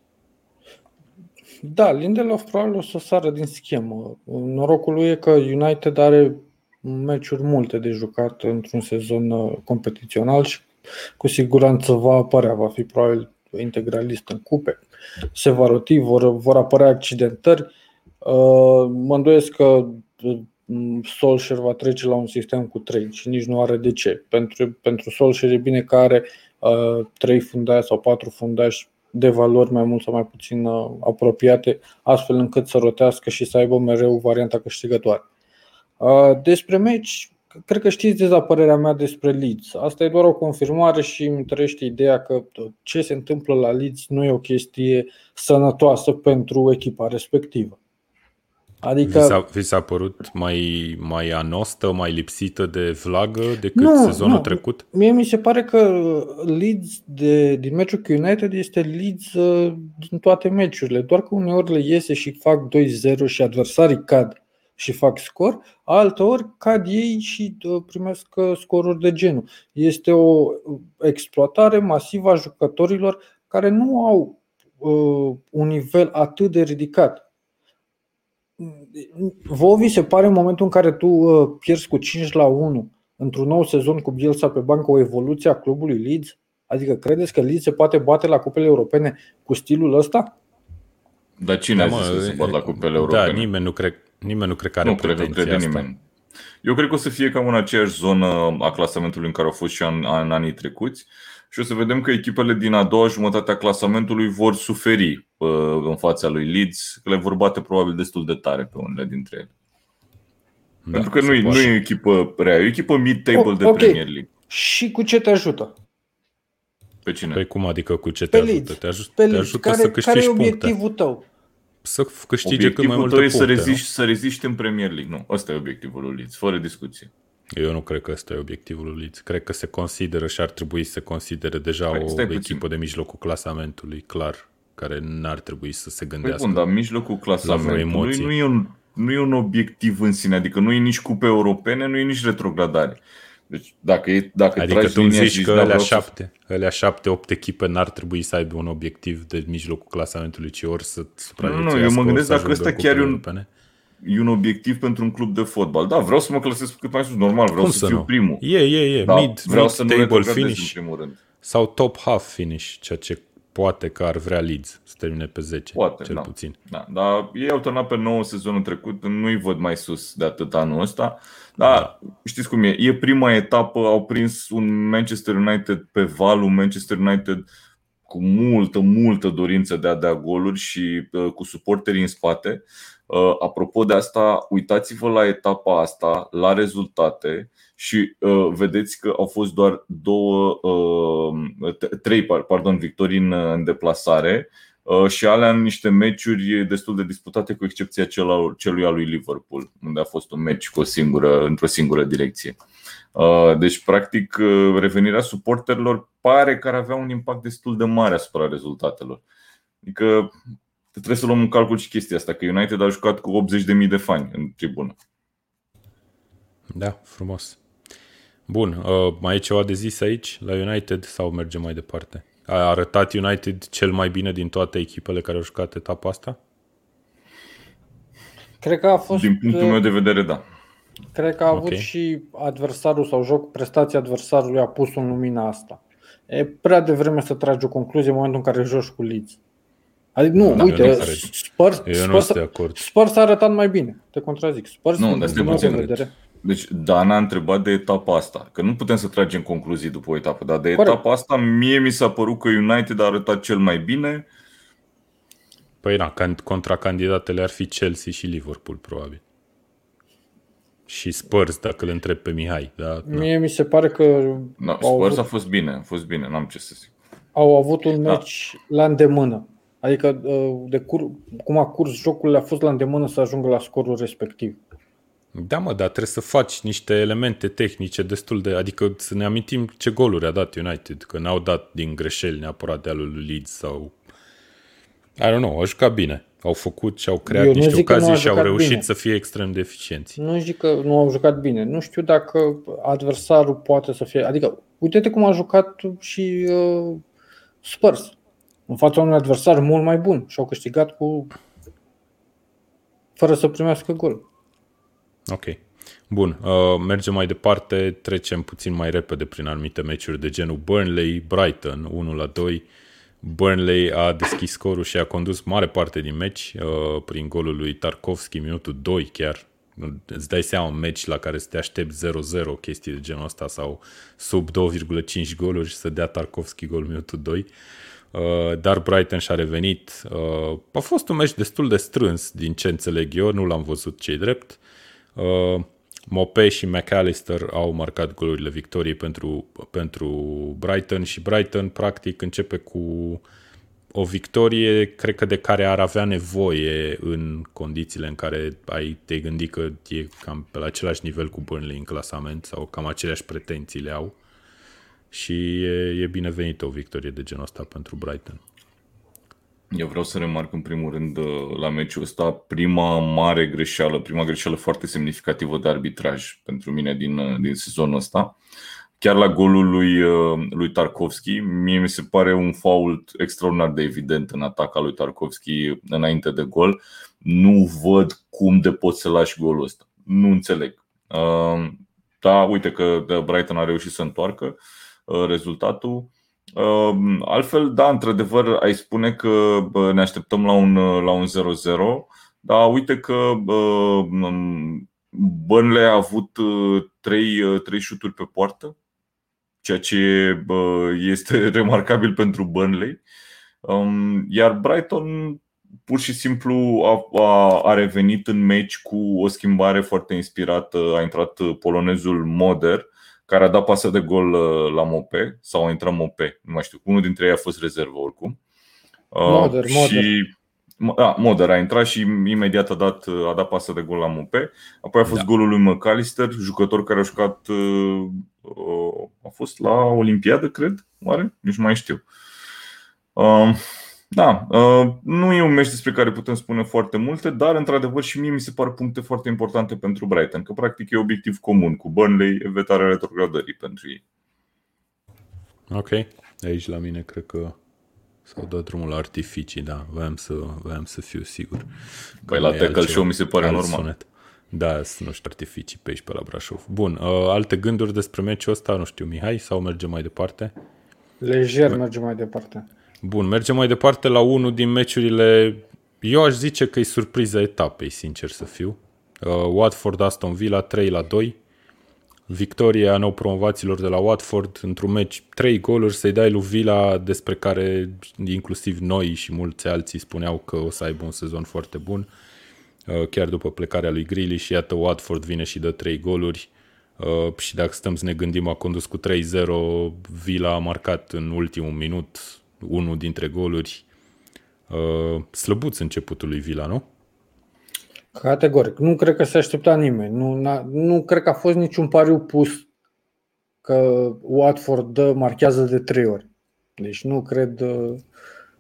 Da, Lindelof probabil o să sară din schemă. Norocul lui e că United are meciuri multe de jucat într-un sezon uh, competițional și cu siguranță va apărea, va fi probabil integralist în cupe. Se va roti, vor, vor apărea accidentări. Uh, Mă îndoiesc că uh, Solskjaer va trece la un sistem cu trei și nici nu are de ce. Pentru, pentru Solskjaer e bine că are uh, trei fundași sau patru fundași de valori mai mult sau mai puțin uh, apropiate, astfel încât să rotească și să aibă mereu varianta câștigătoare. Uh, Despre meci, cred că știți deja părerea mea despre Leeds. Asta e doar o confirmare și îmi întărește ideea că ce se întâmplă la Leeds nu e o chestie sănătoasă pentru echipa respectivă. Adică Vi s-a, vi s-a părut mai, mai anostă, mai lipsită de vlagă decât Nu, sezonul nu. trecut? Mie mi se pare că Leeds de, din meciul cu United este Leeds uh, din toate meciurile, doar că uneori le iese și fac 2-0 și adversarii cad și fac scor, alteori cad ei și uh, primesc uh, scoruri de genul. Este o exploatare masivă a jucătorilor care nu au uh, un nivel atât de ridicat. Vouă vi se pare în momentul în care tu uh, pierzi cu 5 la 1 într-un nou sezon cu Bielsa pe bancă o evoluție a clubului Leeds? Adică credeți că Leeds se poate bate la cupele europene cu stilul ăsta? Dar cine a Da, zis mă, să se bat la cupele Da, europene? nimeni nu cred, nimeni nu cred că are nu cred că pretenția crede asta. nimeni. Eu cred că o să fie cam în aceeași zonă a clasamentului în care au fost și în, în anii trecuți și o să vedem că echipele din a doua jumătate a clasamentului vor suferi uh, în fața lui Leeds, că le vor bate probabil destul de tare pe unele dintre ele. Da, Pentru că se nu e, nu poate. e o echipă rea, e o echipă mid-table O- de ok. Premier League. Și cu ce te ajută? Pe cine? Păi cum adică cu ce te Pe ajută? Leeds. Te, aj- Pe te Leeds. ajută Care, să care câștigi e puncte. obiectivul tău? Să f- câștige cât mai Obiectivul multe tău e să puncte. reziști, să reziști în Premier League. Nu, ăsta e obiectivul lui Leeds, fără discuție. nu? Eu nu cred că ăsta e obiectivul lui Leeds. Cred că se consideră și ar trebui să se considere deja Stai, o stai puțin. echipă de mijlocul clasamentului, clar, care n-ar trebui să se Păi gândească. bun, dar mijlocul clasamentului emoție. nu e, un, nu e un obiectiv în sine, adică nu e nici cupe europene, nu e nici retrogradare. Deci dacă, e, dacă Adică tragi tu îmi linia zici și că da, alea vreau să- șapte, alea șapte, opt echipe n-ar trebui să aibă un obiectiv de mijlocul clasamentului, ci ori să supraviețuiască, eu mă ori gândesc să dacă ajungă ăsta în chiar e cupele un- europene. e un obiectiv pentru un club de fotbal. Da, vreau să mă clasez cât mai sus, normal, vreau Cum să, să fiu nu? primul. E, e, e. Da, mid, vreau mid să nu table retrogradez în finish primul rând. sau top half finish, ceea ce poate că ar vrea Leeds să termine pe 10, Poate, cel da. puțin. Da, dar ei au turnat pe 9 sezonul trecut, nu-i văd mai sus de atât anul ăsta. Dar știți cum e, e prima etapă, au prins un Manchester United pe val, un Manchester United cu multă, multă dorință de a da goluri și uh, cu suporterii în spate. Uh, apropo de asta, uitați-vă la etapa asta, la rezultate și uh, vedeți că au fost doar două, uh, t- trei, par- pardon, victorii în, în deplasare. Uh, și alea în niște meciuri destul de disputate, cu excepția cel- celui al lui Liverpool, unde a fost un meci cu o singură, într-o singură direcție. Uh, Deci, practic, uh, revenirea suporterilor pare că ar avea un impact destul de mare asupra rezultatelor. Adică trebuie să luăm în calcul și chestia asta, că United a jucat cu 80.000 de fani în tribună. Da, frumos. Bun, uh, mai e ceva de zis aici la United sau mergem mai departe? A arătat United cel mai bine din toate echipele care au jucat etapa asta? Cred că a fost Din punctul meu de vedere, da. Cred că a avut Ok. și adversarul sau jocul, prestația adversarului a pus în lumina asta. E prea devreme să tragi o concluzie în momentul în care joci cu Leeds. Adică nu, Da, eu uite, nu cred. Spurs, Eu nu Spurs, sunt de acord. Spurs a arătat mai bine, te contrazic. Spurs, Nu, din dar stai punctul meu puțin. de vedere. Deci Dan a întrebat de etapa asta, că nu putem să tragem concluzii după o etapă, dar de Corect. etapa asta mie mi s-a părut că United a arătat cel mai bine Păi na, contra candidatele ar fi Chelsea și Liverpool, probabil. Și Spurs, dacă îl întreb pe Mihai. Da, Mie mi se pare că... No, Spurs avut, a fost bine, a fost bine, n-am ce să zic. Au avut un da. meci la îndemână. Adică, uh, de cur, cum a curs jocul, le-a fost la îndemână să ajungă la scorul respectiv. Da, mă, dar trebuie să faci niște elemente tehnice destul de... Adică să ne amintim ce goluri a dat United, că n-au dat din greșeli neapărat de alul Leeds sau... I don't know, au jucat bine. Au făcut și au creat Eu niște ocazii și au reușit bine. să fie extrem de eficienți. Nu zic că nu au jucat bine. Nu știu dacă adversarul poate să fie... Adică, uite-te cum a jucat și uh, Spurs în fața unui adversar mult mai bun și au câștigat cu fără să primească gol. Ok. Bun, uh, mergem mai departe, trecem puțin mai repede prin anumite meciuri de genul Burnley, Brighton, 1 la 2. Burnley a deschis scorul și a condus mare parte din meci uh, prin golul lui Tarkovski, minutul 2 chiar. Îți dai seama un meci la care să te aștepți 0-0, chestii de genul ăsta, sau sub 2,5 goluri și să dea Tarkovski golul minutul 2. Uh, dar Brighton și-a revenit. Uh, a fost un meci destul de strâns, din ce înțeleg eu, nu l-am văzut cei drept. Uh, Mope și McAllister au marcat golurile victoriei pentru, pentru Brighton și Brighton practic începe cu o victorie, cred că de care ar avea nevoie în condițiile în care ai te gândi că e cam pe la același nivel cu Burnley în clasament sau cam aceleași pretenții le au și e, e binevenită o victorie de genul ăsta pentru Brighton. Eu vreau să remarc în primul rând uh, la meciul ăsta prima mare greșeală, prima greșeală foarte semnificativă de arbitraj pentru mine din, uh, din sezonul ăsta. Chiar la golul lui, uh, lui Tarkovski, mie mi se pare un fault extraordinar de evident în ataca lui Tarkovski înainte de gol. Nu văd cum de poți să lași golul ăsta. Nu înțeleg. Da, uite că Brighton a reușit să întoarcă rezultatul Ehm, altfel, da, într-adevăr, ai spune că ne așteptăm la un, la un 0-0, dar uite că Burnley a avut uh, trei, uh, trei șuturi pe poartă, ceea ce este *laughs* remarcabil pentru Burnley. Um, iar Brighton pur și simplu a, a, a revenit în meci cu o schimbare foarte inspirată. A intrat polonezul Moder, care a dat pasă de gol uh, la Mope sau a intrat Mope, nu mai știu, unul dintre ei a fost rezervă oricum. Uh, Moder, și, Moder. Da, Moder a intrat și imediat a dat, uh, a dat pasă de gol la Mope. Apoi a fost da. golul lui McAllister, jucător care a jucat a fost la Olimpiadă, cred, oare? Nici mai știu. Da, uh, nu e un meci despre care putem spune foarte multe, dar într-adevăr și mie mi se par puncte foarte importante pentru Brighton, că practic e obiectiv comun cu Burnley, evitarea retrogradării pentru ei. Ok, aici la mine cred că s-au dat drumul la artificii, da, voiam să, voiam să fiu sigur. Păi la Tackle Show mi se pare normal. Sunet. Da, nu știu, artificii pe aici, pe la Brașov. Bun, uh, alte gânduri despre meciul ăsta, nu știu, Mihai, sau mergem mai departe? Lejer mergem mai departe. Bun, mergem mai departe la unul din meciurile, eu aș zice că e surpriza etapei, sincer să fiu. Uh, Watford Aston Villa 3 la 2. Victoria nou promovaților de la Watford într-un meci 3 goluri să-i dai lui Villa despre care inclusiv noi și mulți alții spuneau că o să aibă un sezon foarte bun. Uh, chiar după plecarea lui Grealish și iată Watford vine și dă 3 goluri. Uh, și dacă stăm să ne gândim, a condus cu 3-0, Villa a marcat în ultimul minut unul dintre goluri uh, slăbuț începutului Vila, nu? Categoric. Nu cred că se aștepta nimeni. Nu, nu cred că a fost niciun pariu pus că Watford dă, marchează de trei ori. Deci nu cred... Uh,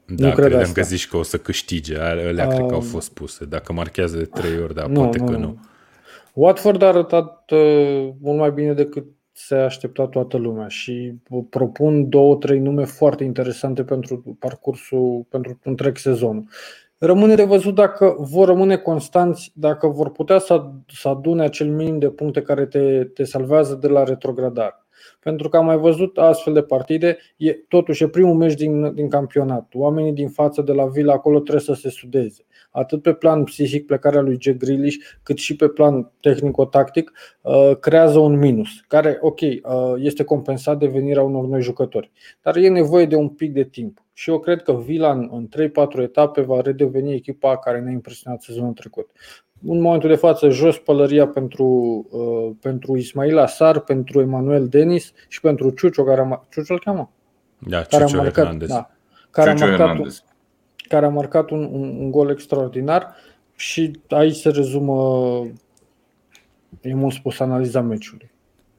da, nu cred credeam asta. că zici că o să câștige. Alea uh, cred că au fost puse. Dacă marchează de trei ori, dar nu, poate nu, că nu. Watford a arătat uh, mult mai bine decât se aștepta toată lumea și propun două, trei nume foarte interesante pentru parcursul, pentru întreg sezonul. Rămâne de văzut dacă vor rămâne constanți, dacă vor putea să, să adune acel minim de puncte care te, te salvează de la retrogradare. Pentru că am mai văzut astfel de partide, e, totuși e primul meci din, din campionat. Oamenii din față de la Villa acolo trebuie să se sudeze. Atât pe plan psihic plecarea lui Jack Grealish, cât și pe plan tehnico-tactic, uh, creează un minus, care, ok, uh, este compensat de venirea unor noi jucători. Dar e nevoie de un pic de timp. Și eu cred că Villa în 3-4 etape va redeveni echipa care ne-a impresionat sezonul trecut în momentul de față jos pălăria pentru, uh, pentru Ismail Asar, pentru Emanuel Denis și pentru Ciucio, care a, Ciucio îl cheamă? Da, care a marcat, Hernandez. da, care a marcat, un, care a marcat un, un, un gol extraordinar și aici se rezumă, e mult spus, analiza meciului.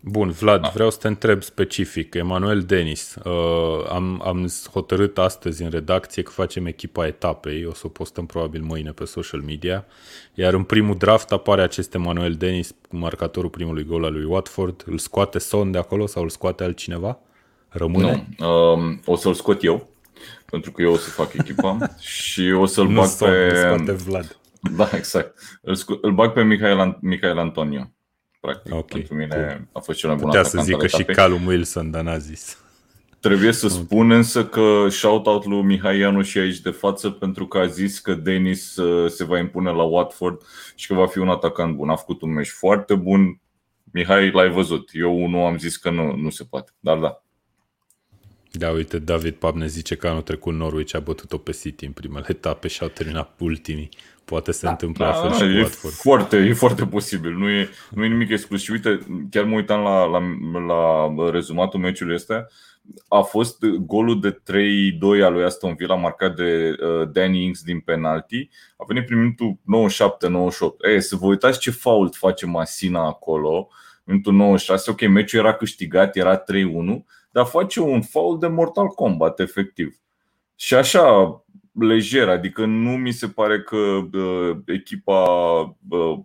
Bun, Vlad, da. vreau să te întreb specific. Emanuel Denis, uh, am, am hotărât astăzi în redacție că facem echipa etapei, o să o postăm probabil mâine pe social media, iar în primul draft apare acest Emanuel Denis, marcatorul primului gol al lui Watford. Îl scoate Son de acolo sau îl scoate altcineva? Rămâne? Nu, um, o să-l scot eu, pentru că eu o să fac echipa *laughs* și o să-l nu bag son, pe... scoate Vlad. Da, exact. Îl, scu- îl bag pe Michael, Michael Antonio practic. Okay. Pentru mine a fost cel mai bun Putea să zică și Calum Wilson, dar n-a zis. Trebuie să spun însă că shout-out lui Mihai Ianu și aici de față pentru că a zis că Denis uh, se va impune la Watford și că va fi un atacant bun. A făcut un meci foarte bun. Mihai, l-ai văzut. Eu nu am zis că nu, nu se poate, dar da. Da, uite, David Pab ne zice că anul trecut Norwich a bătut-o pe City în primele etape și au terminat ultimii. Poate se da, întâmplă da, la fel da, și cu Watford. Foarte, e foarte posibil. Nu e, nu e nimic exclus. Și uite, chiar mă uitam la, la, la rezumatul meciului ăsta. A fost golul de 3-2 al lui Aston Villa marcat de uh, Danny Ings din penalti. A venit prin minutul 97-98. Ei, să vă uitați ce fault face Masina acolo. Minutul 96, ok, meciul era câștigat, era 3-1, dar face un fault de Mortal Kombat, efectiv. Și așa, lejer, adică nu mi se pare că uh, echipa uh,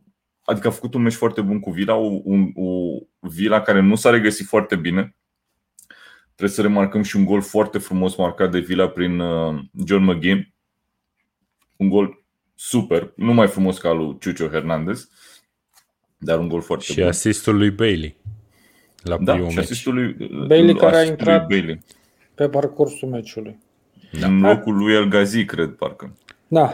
adică a făcut un meci foarte bun cu Vila, un, o Vila care nu s-a regăsit foarte bine. Trebuie să remarcăm și un gol foarte frumos marcat de Vila prin uh, John McGinn. Un gol super, nu mai frumos ca lui Ciucio Hernandez, dar un gol foarte și bun. Și asistul lui Bailey la da, primul și meci. asistul lui, Bailey care a intrat Bailey. pe parcursul meciului. Da. În locul lui El Gazi, cred, parcă. Da.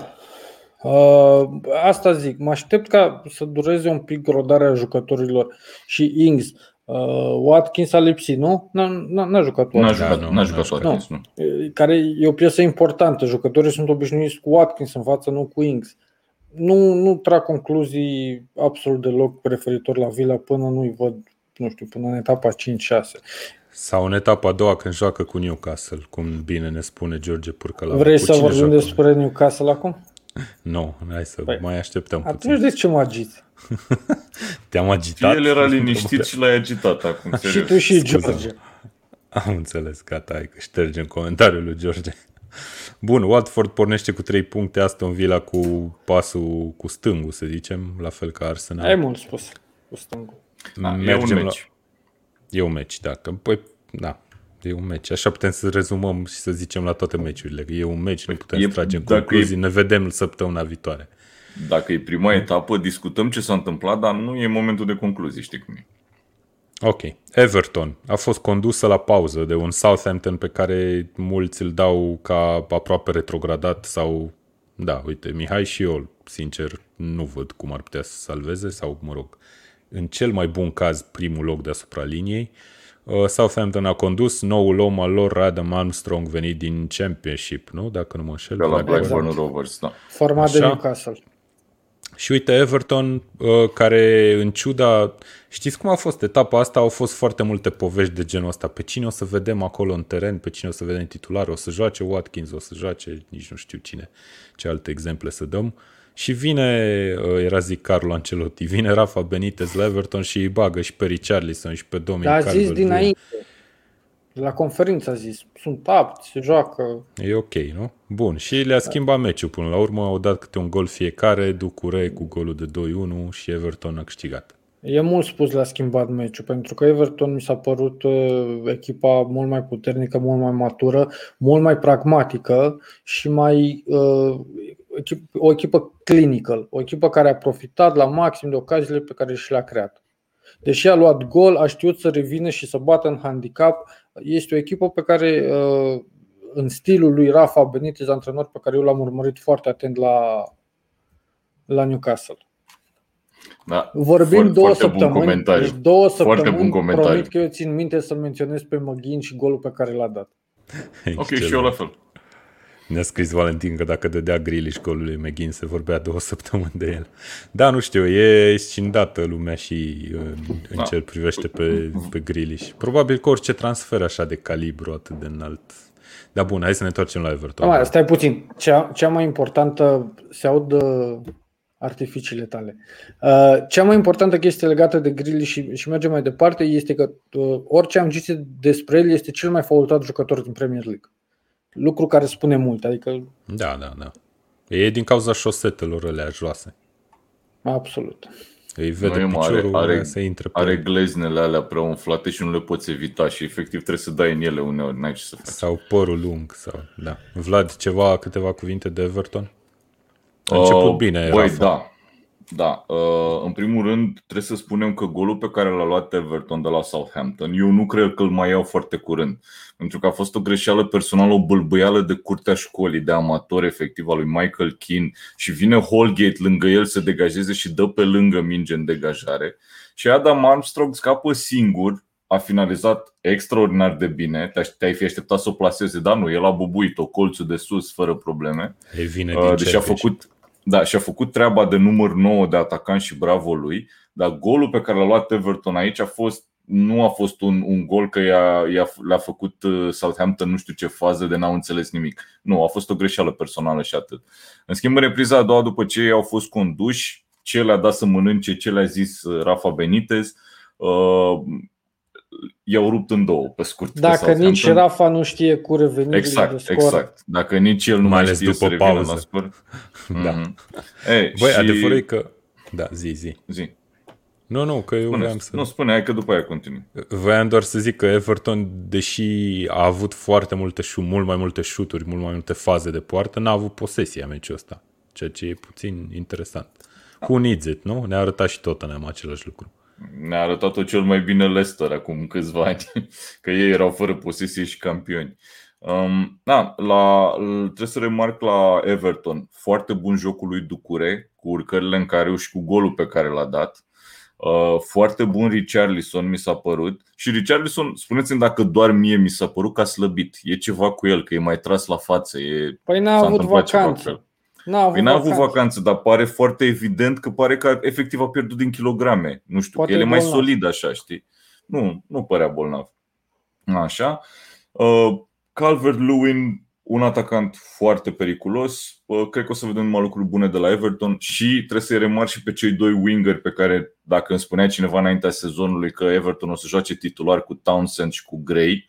Uh, asta zic, mă aștept ca să dureze un pic rodarea jucătorilor și Ings. Uh, Watkins a lipsit, nu? N-a, jucat Watkins. N-a jucat, n-a jucat Watkins, nu. nu. Care e o piesă importantă. Jucătorii sunt obișnuiți cu Watkins în față, nu cu Ings. Nu, nu trag concluzii absolut deloc referitor la Villa până nu-i văd, nu știu, până în etapa 5-6. Sau în etapa a doua când joacă cu Newcastle, cum bine ne spune George Purcăla. Vrei să vorbim despre Newcastle acum? Nu, hai să păi, mai așteptăm atunci puțin. Atunci de ce mă agiți? *laughs* Te-am agitat? El era *laughs* liniștit și l-ai agitat acum, serios. Și tu și George. Am înțeles, gata, hai că ștergem comentariul lui George. Bun, Watford pornește cu 3 puncte, Aston Villa cu pasul cu stângul, să zicem, la fel ca Arsenal. Ai mult spus, cu stângul. Da, Mergem e un meci. La... E un meci, da. Că, păi, da, e un meci. Așa putem să rezumăm și să zicem la toate meciurile. E un meci, nu putem e, să tragem concluzii, e, ne vedem săptămâna viitoare. Dacă e prima etapă, discutăm ce s-a întâmplat, dar nu e momentul de concluzii, știi cum e. Ok. Everton a fost condusă la pauză de un Southampton pe care mulți îl dau ca aproape retrogradat sau... Da, uite, Mihai și eu, sincer, nu văd cum ar putea să salveze sau, mă rog, în cel mai bun caz, primul loc deasupra liniei. Uh, Southampton a condus noul om al lor, Adam Armstrong, venit din Championship, nu? Dacă nu mă înșel. De la Blackburn Rovers, da. Format de Newcastle. Și uite, Everton, uh, care în ciuda... Știți cum a fost etapa asta? Au fost foarte multe povești de genul ăsta. Pe cine o să vedem acolo în teren, pe cine o să vedem titular, o să joace Watkins, o să joace nici nu știu cine, ce alte exemple să dăm. Uh, și vine, uh, era zic Carlo Ancelotti, vine Rafa Benitez la Everton și îi bagă și pe Richarlison și pe Dominic Dar a zis dinainte. La conferință a zis, sunt apți, se joacă. E ok, nu? Bun, și le-a schimbat meciul până la urmă, au dat câte un gol fiecare, Ducure cu golul de 2-1 și Everton a câștigat. E mult spus la schimbat meciul, pentru că Everton mi s-a părut uh, echipa mult mai puternică, mult mai matură, mult mai pragmatică și mai uh, o echipă clinical, o echipă care a profitat la maxim de ocaziile pe care și le-a creat. Deși a luat gol, a știut să revină și să bată în handicap. Este o echipă pe care, uh, în stilul lui Rafa Benitez, antrenor pe care eu l-am urmărit foarte atent la, la Newcastle. Da. Vorbim Foarte- două foarte bun săptămâni. comentariu. Deci două Foarte săptămâni. bun comentariu. Promit că eu țin minte să menționez pe Măghin și golul pe care l-a dat. *laughs* Ok, Excelent. și eu la fel. Ne-a scris Valentin că dacă dădea Grealish golul lui McGinn se vorbea două *laughs* săptămâni de el. Da, nu știu, e scindată lumea și în, în Da. ce îl privește pe, pe Grealish. Probabil că orice transfer așa de calibru atât de înalt. Dar bun, hai să ne întoarcem la Everton. Acum, stai puțin. Cea, cea mai importantă, se aud uh, artificiile tale. Uh, cea mai importantă chestie legată de Grealish și, și mergem mai departe este că uh, orice am zis despre el este cel mai faultat jucător din Premier League. Lucru care spune mult, adică Da, da, da. E din cauza șosetelor alea joase. absolut. Îi vede Nu e mare, piciorul, are- are, să intre pe Are gleznele alea prea umflate și nu le poți evita și efectiv trebuie să dai în ele uneori, n-ai ce să faci. sau părul lung. Sau, da. Vlad, ceva, câteva cuvinte de Everton? A început Uh, bine, Băi, Rafa. da. Da, uh, în primul rând trebuie să spunem că golul pe care l-a luat Everton de la Southampton, eu nu cred că îl mai iau foarte curând, pentru că a fost o greșeală personală, o bâlbâială de curtea școlii, de amator efectiv al lui Michael Keane și vine Holgate lângă el să degajeze și dă pe lângă minge în degajare și Adam Armstrong scapă singur, a finalizat extraordinar de bine, te-ai- te-ai fi așteptat să o plaseze, dar nu, el a bubuit-o colțul de sus fără probleme. E vine din Uh, Deci a Chelsea. făcut, da, și-a făcut treaba de număr 9 de atacant și bravo lui, dar golul pe care l-a luat Everton aici a fost nu a fost un, un gol că i-a, i-a, le-a făcut uh, Southampton nu știu ce fază de n-au înțeles nimic. Nu, a fost o greșeală personală și atât. În schimb, în repriza a doua, după ce ei au fost conduși, ce le-a dat să mănânce, ce le-a zis uh, Rafa Benitez, uh, i-au rupt în două, pe scurt. pe Dacă Southampton. nici Rafa nu știe cu revenirile de Exact, scor, exact. Dacă nici el nu Mai mai, ales știe să după revină pauză. la scor. *laughs* Da. Mhm. Ei, Băi, și... adevărul e că... Da, zi, zi. Zi. Nu, nu, că eu Spune, voiam să... Nu, spune, hai că după aia continui. Voiam doar să zic că Everton, deși a avut foarte multe șu, mult mai multe șuturi, mult mai multe faze de poartă, n-a avut posesia meciul ăsta, ceea ce e puțin interesant. Who needs it, nu? Ne-a arătat și Tottenham același lucru. Ne-a arătat-o cel mai bine Leicester acum câțiva ani, *laughs* că ei erau fără posesie și campioni. Um, da, la, trebuie să remarc la Everton, foarte bun jocul lui Ducure, cu urcările în care și cu golul pe care l-a dat. Uh, foarte bun Richarlison mi s-a părut și Richarlison, spuneți-mi dacă doar mie mi s-a părut că a slăbit. E ceva cu el, că e mai tras la față. E, păi n-a s-a avut întâmplat ceva cu vacanță. El. N-a avut Păi n-a avut vacanță. vacanță, dar pare foarte evident că pare că efectiv a pierdut din kilograme. Nu știu, Poate că el e e mai bolnav. solid așa, știi? Nu, nu părea bolnav. Așa. Uh, Calvert-Lewin, un atacant foarte periculos. Uh, cred că o să vedem numai lucruri bune de la Everton și trebuie să-i remarc și pe cei doi wingeri pe care, dacă îmi spunea cineva înaintea sezonului că Everton o să joace titular cu Townsend și cu Gray,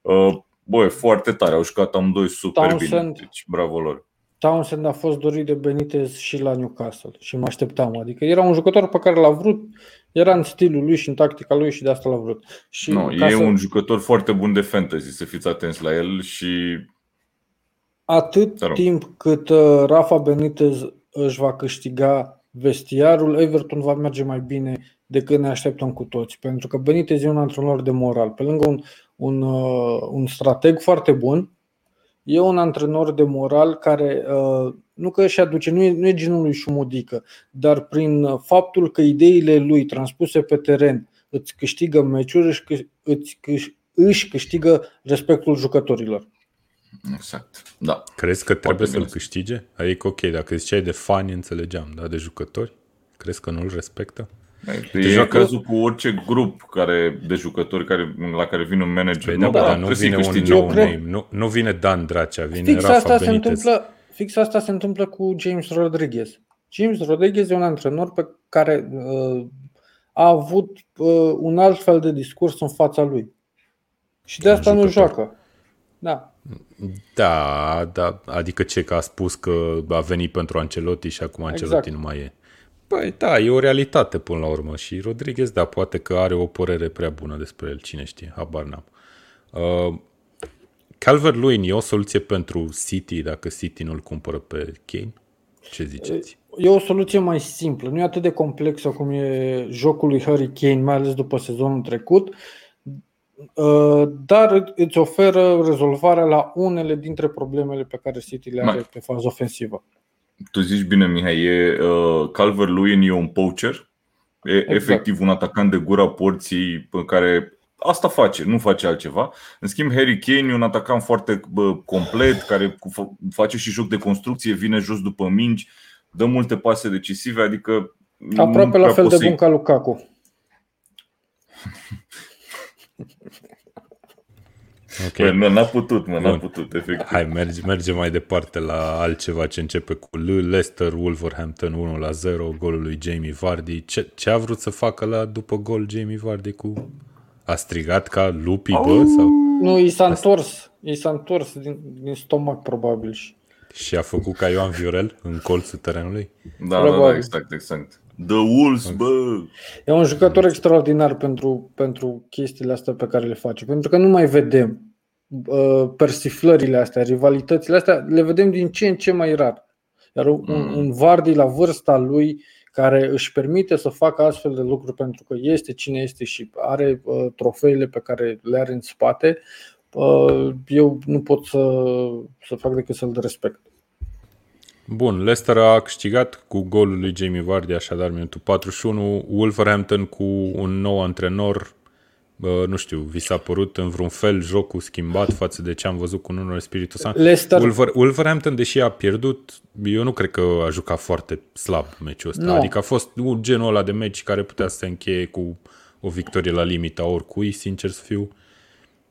uh, băi, foarte tare, au jucat amândoi super bine. Townsend. Deci, bravo lor. Townsend a fost dorit de Benitez și la Newcastle și mă așteptam. Adică era un jucător pe care l-a vrut, era în stilul lui și în tactica lui și de asta l-a vrut. Și Nu, ca e să- un jucător foarte bun de fantasy, să fiți atenți la el și Atât Te rog. timp cât uh, Rafa Benitez își va câștiga vestiarul, Everton va merge mai bine decât ne așteptăm cu toți. Pentru că Benitez e un antrenor de moral. Pe lângă un, un, uh, un strateg foarte bun, e un antrenor de moral care uh, nu că își aduce, nu e, nu e genul lui Șumudică, dar prin uh, faptul că ideile lui transpuse pe teren îți câștigă meciuri, își, câ- îți, câș- își câștigă respectul jucătorilor. exact. Da. Crezi că trebuie bine. să-l câștige? Adică, ok, dacă ziceai de fani, înțelegeam, dar de jucători? Crezi că nu-l respectă? E Te e joacă- cazul cu orice grup care, de jucători care, la care vine un manager. Păi nu, da, da, dar nu trebuie să-i vine un câștige. nou Eu cred- name. Nu, nu vine Dan Dracea, vine Fix Rafa asta, se Benitez. întâmplă, fix asta se întâmplă cu James Rodriguez. James Rodriguez e un antrenor pe care uh, a avut uh, un alt fel de discurs în fața lui. Și de Un asta nu jucător. joacă. Da. Da, da, adică ce, că a spus că a venit pentru Ancelotti și acum Ancelotti Exact. nu mai e. Păi da, e o realitate până la urmă și Rodriguez, da, poate că are o părere prea bună despre el, cine știe, habar n-am. Uh, Calvert-Lewin e o soluție pentru City dacă City nu-l cumpără pe Kane? Ce ziceți? E o soluție mai simplă, nu e atât de complexă cum e jocul lui Harry Kane, mai ales după sezonul trecut, uh, dar îți oferă rezolvarea la unele dintre problemele pe care City le are Mai- pe fază ofensivă. Tu zici bine, Mihai, e uh, Calvert-Lewin e un poacher, e Exact. efectiv un atacant de gura porții pe care asta face, nu face altceva. În schimb, Harry Kane e un atacant foarte bă, complet, care cu- fa- face și joc de construcție, vine jos după mingi, dă multe pase decisive, adică nu Aproape la prea fel poți de să-i- bun ca Lukaku. *laughs* Ok. Bă, nu, n-a putut, mă, n-a Bun. putut, efectiv. Hai, merge, merge mai departe la altceva ce începe cu L. Leicester, Wolverhampton 1 la 0, golul lui Jamie Vardy. Ce, ce a vrut să facă la după gol Jamie Vardy cu... A strigat ca lupii, bă? Sau... Nu, i s-a întors. I s-a întors din, din stomac probabil și Și a făcut ca Ioan Viorel în colțul terenului? Da, da, da, Probabil. exact, exact. The Wolves, bă! E un jucător extraordinar pentru, pentru chestiile astea pe care le face. Pentru că nu mai vedem uh, persiflările astea, rivalitățile astea, le vedem din ce în ce mai rar. Iar un, Mm. un Vardy la vârsta lui care își permite să facă astfel de lucruri pentru că este cine este și are uh, trofeile pe care le are în spate, uh, eu nu pot să, să fac decât să-l respect. Bun, Leicester a câștigat cu golul lui Jamie Vardy, așadar minutul 41. Wolverhampton cu un nou antrenor, bă, nu știu, vi s-a părut în vreun fel jocul schimbat față de ce am văzut cu Nuno Espiritu Santo? Leicester, Wolver, Wolverhampton, deși a pierdut, eu nu cred că a jucat foarte slab meciul ăsta. Nu. Adică a fost un genul ăla de meci care putea să se încheie cu o victorie la limita oricui, sincer să fiu.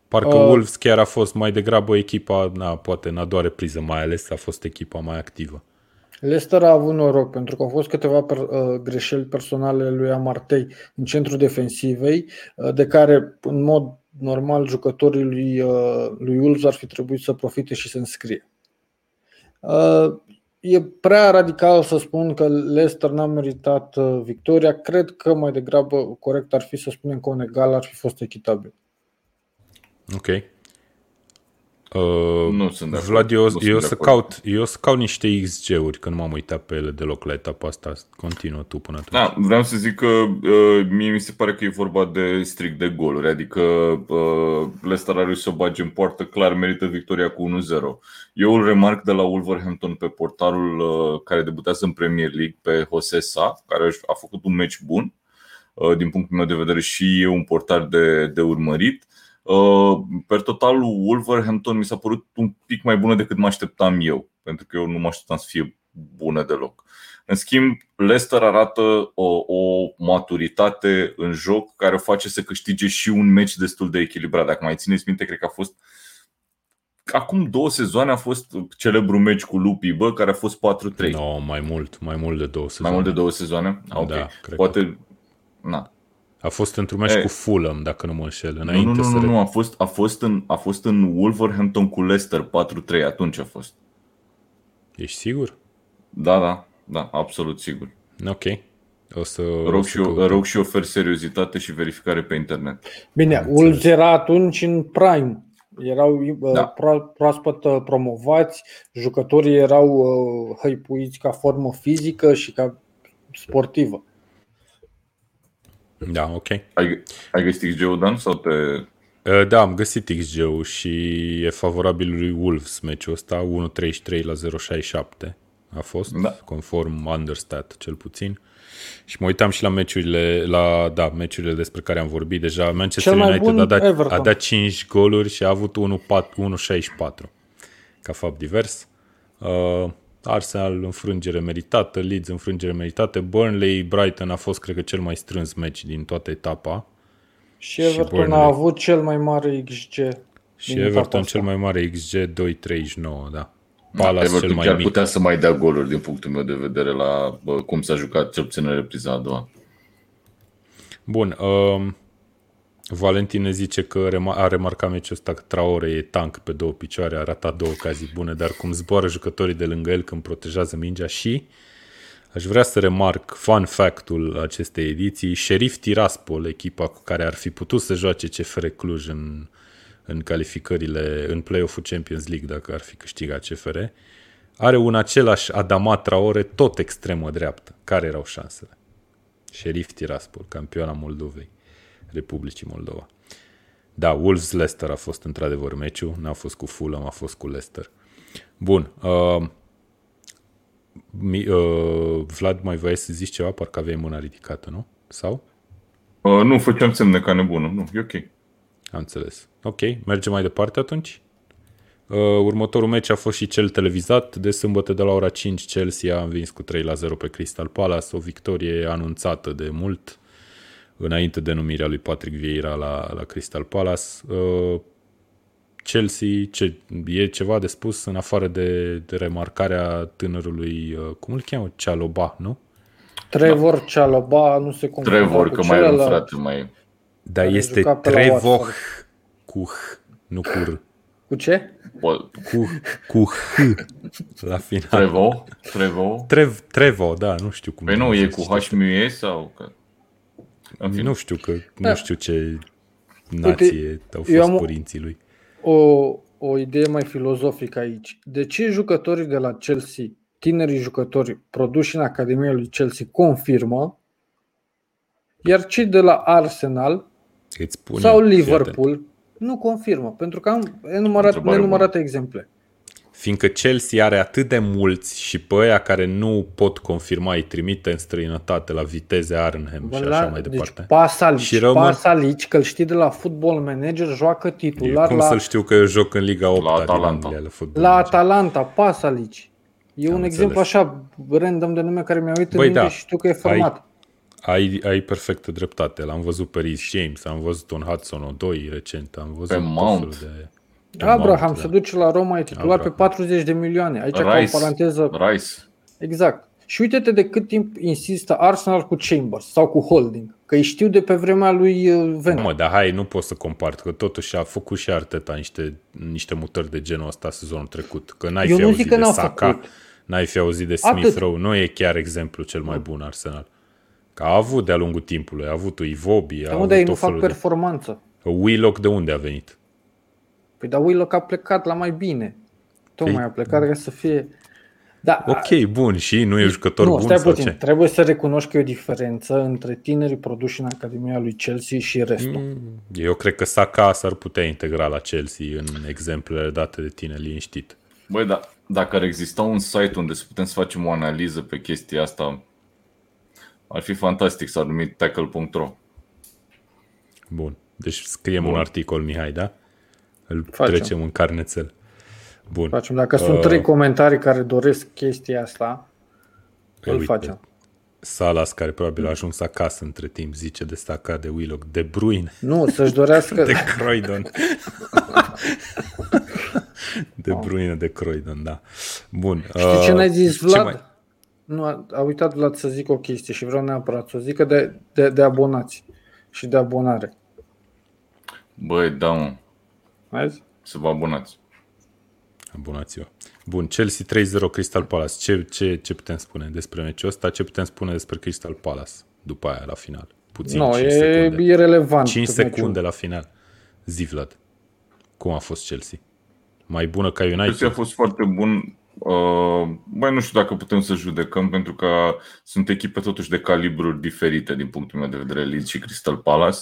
Parcă Uh. uh, Wolves chiar a fost mai degrabă echipa, na, poate în a doua repriză mai ales, a fost echipa mai activă. Leicester a avut noroc pentru că au fost câteva per, uh, greșeli personale ale lui Amartey în centrul defensivei, uh, de care în mod normal jucătorii lui, uh, lui Wolves ar fi trebuit să profite și să înscrie. Uh, e prea radical să spun că Leicester n-a meritat uh, victoria. Cred că mai degrabă corect ar fi să spunem că un egal ar fi fost echitabil. Ok. Uh, Nu sunt de acord. Vlad, eu, Nu sunt eu, de să acord. caut, eu să caut niște XG-uri, că nu m-am uitat pe ele deloc la etapa asta. Continuă tu până atunci. Da, vreau să zic că uh, mie mi se pare că e vorba de strict de goluri, adică uh, Leicester a reușit să o bage în poartă, clar merită victoria cu 1-0. Eu îl remarc de la Wolverhampton pe portarul uh, care debutează în Premier League, pe Jose Sa, care a făcut un meci bun, uh, din punctul meu de vedere și e un portar de, de urmărit. Uh, Per total, Wolverhampton mi s-a părut un pic mai bună decât mă așteptam eu, pentru că eu nu mă așteptam să fie bună deloc. În schimb, Leicester arată o, o maturitate în joc care o face să câștige și un meci destul de echilibrat. Dacă mai țineți minte, cred că a fost Acum două sezoane a fost celebrul meci cu Lupi, bă, care a fost 4-3. No, mai mult, mai mult de două Mai sezoane. mult de două sezoane? Ah, ok. Da, cred Poate. Na. A fost într-un meci E. cu Fulham, dacă nu mă înșel, Nu, înainte nu, nu, să... nu, re- nu, a fost, a, fost în, a fost în Wolverhampton cu Leicester 4-3, atunci a fost. Ești sigur? Da, da, da, absolut sigur. Ok. O să... o Rog să și, eu, căutăm. rog și ofer seriozitate și verificare pe internet. Bine, Am Wolves înțeles. era atunci în prime. Erau Da. da. proaspăt uh, promovați, jucătorii erau uh, hăipuiți ca formă fizică și ca sportivă. Da, ok. Ai, ai găsit XG-ul, Dan? Sau te... Uh, Da, am găsit XG-ul și e favorabil lui Wolves meciul ăsta, 1.33 la 0.67 a fost, Da. conform Understat cel puțin. Și mă uitam și la meciurile, la, da, meciurile despre care am vorbit deja. Manchester Cel mai United bun a dat, Everton. a dat 5 goluri și a avut 1.64 ca fapt divers. Uh, Arsenal înfrângere meritată, Leeds înfrângere meritată, Burnley, Brighton a fost cred că cel mai strâns meci din toată etapa. Și Și Everton Burnley. a avut cel mai mare XG. Și din Everton etapa asta. cel mai mare XG 2.39, da. Da, Palace cel Everton mai chiar mic. putea să mai dea goluri din punctul meu de vedere la bă, cum s-a jucat cel puțin în repriza a doua. Bun, um, Valentin ne zice că rema- a remarcat meciul ăsta că Traore e tank pe două picioare, a ratat două ocazii bune, dar cum zboară jucătorii de lângă el când protejează mingea și aș vrea să remarc fun fact-ul acestei ediții, Sheriff Tiraspol, echipa cu care ar fi putut să joace CFR Cluj în, în calificările, în play-off-ul Champions League dacă ar fi câștigat CFR, are un același Adama Traore, tot extremă dreaptă. Care erau șansele? Șerif Tiraspol, campioana Moldovei, Republicii Moldova. Da, Wolves Leicester a fost într-adevăr meciul, n-a fost cu Fulham, a fost cu Leicester. Bun. Uh, mi, uh, Vlad, mai vrei să zici ceva? Parcă aveai mâna ridicată, nu? Sau? Uh, nu, făceam semne ca nebună. Nu, e ok. Am înțeles. Ok, mergem mai departe atunci? Uh, următorul meci a fost și cel televizat. De sâmbătă de la ora 5 Chelsea a învins cu 3 la 0 pe Crystal Palace, o victorie anunțată de mult înainte de numirea lui Patrick Vieira la, la Crystal Palace. Uh, Chelsea, ce, e ceva de spus în afară de, de remarcarea tânărului, uh, cum îl cheamă? Cialoba, nu? Trevor da. Cialoba nu se confundă Trevor, că mai e un frate mai... Dar este Trevor cu H, nu cu R. Cu ce? Cu, cu H la final. Trevo? Trevo? Trev, Trevo, da, nu știu cum. Păi nu, e cu H mu sau? Că... Nu știu că, da. nu știu ce nație Uite, au fost am părinții lui. O, o idee mai filozofică aici. De ce jucătorii de la Chelsea, tinerii jucători produși în Academia lui Chelsea, confirmă, iar cei de la Arsenal sau Liverpool nu confirmă, pentru că am enumărat, nenumărate exemple. Fiindcă Chelsea are atât de mulți și pe aia care nu pot confirma îi trimite în străinătate la viteze Arnhem și așa mai deci departe. Deci Pasalic, și rămân... Pasalic, că îl știi de la Football Manager, joacă titular Cum la... să știu că eu joc în Liga 8 la Atalanta. Anglia, la, la Atalanta, Pasalic. E Am un înțeles. exemplu așa, random de nume care mi-a uitat în da, și știu că e format. Ai ai, ai perfectă dreptate. L-am văzut pe Rhys James, am văzut un Hudson o 2 recent, am văzut pe Mount. De, de Abraham Mount, se duce la Roma, e titular Abraham. pe 40 de milioane. Aici Rice. ca o paranteză. Rice. Exact. Și uite-te de cât timp insistă Arsenal cu Chambers sau cu Holding. Că îi știu de pe vremea lui uh, Wenger. Mă, dar hai, nu pot să compar, că totuși a făcut și Arteta niște, niște mutări de genul ăsta sezonul trecut. Că n-ai Eu fi auzit de Saka, făcut. n-ai fi auzit de Smith Rowe, nu e chiar exemplu cel mai bun Arsenal. Că a avut de-a lungul timpului, a avut Ivobi, a avut ei nu fac performanță. De... Willock de unde a venit? Păi dar Willock a plecat la mai bine. Tocmai păi... a plecat ca să fie... Da, ok, bun, și nu e jucător nu, bun stai sau puțin. ce? Trebuie să recunoști că e o diferență între tinerii produși în Academia lui Chelsea și restul. Mm, eu cred că Saka s-ar putea integra la Chelsea în exemplele date de tine liniștit. Băi, da, dacă ar exista un site unde să putem să facem o analiză pe chestia asta, ar fi fantastic să numit tackle.ro. Bun. Deci scriem Bun. un articol, Mihai, da? Îl Facem. trecem în carnețel. Bun. Facem. Dacă uh, sunt trei comentarii care doresc chestia asta, îl uite, facem. Salas, care probabil a ajuns acasă între timp, zice de staca de Willock. De Bruin. Nu, să-și dorească... *laughs* de Croydon. *laughs* de Bruine, de Croydon, da. Bun. Știi ce ne-ai zis, Vlad? Mai... Nu, a, a uitat Vlad să zic o chestie și vreau neapărat să o zică de, de, de abonați și de abonare. Băi, da, mă. Vezi? Să vă abonați. Abonați-vă. Bun, Chelsea 3-0 Crystal Palace. Ce, ce, ce putem spune despre meciul ăsta? Ce putem spune despre Crystal Palace după aia la final? Puțin, no, 5 e, secunde. e relevant. 5 secunde meciul. la final. Zi, Vlad. Cum a fost Chelsea? Mai bună ca United? Chelsea a fost foarte bun Uh, băi, nu știu dacă putem să judecăm, pentru că sunt echipe totuși de calibruri diferite din punctul meu de vedere, Leeds și Crystal Palace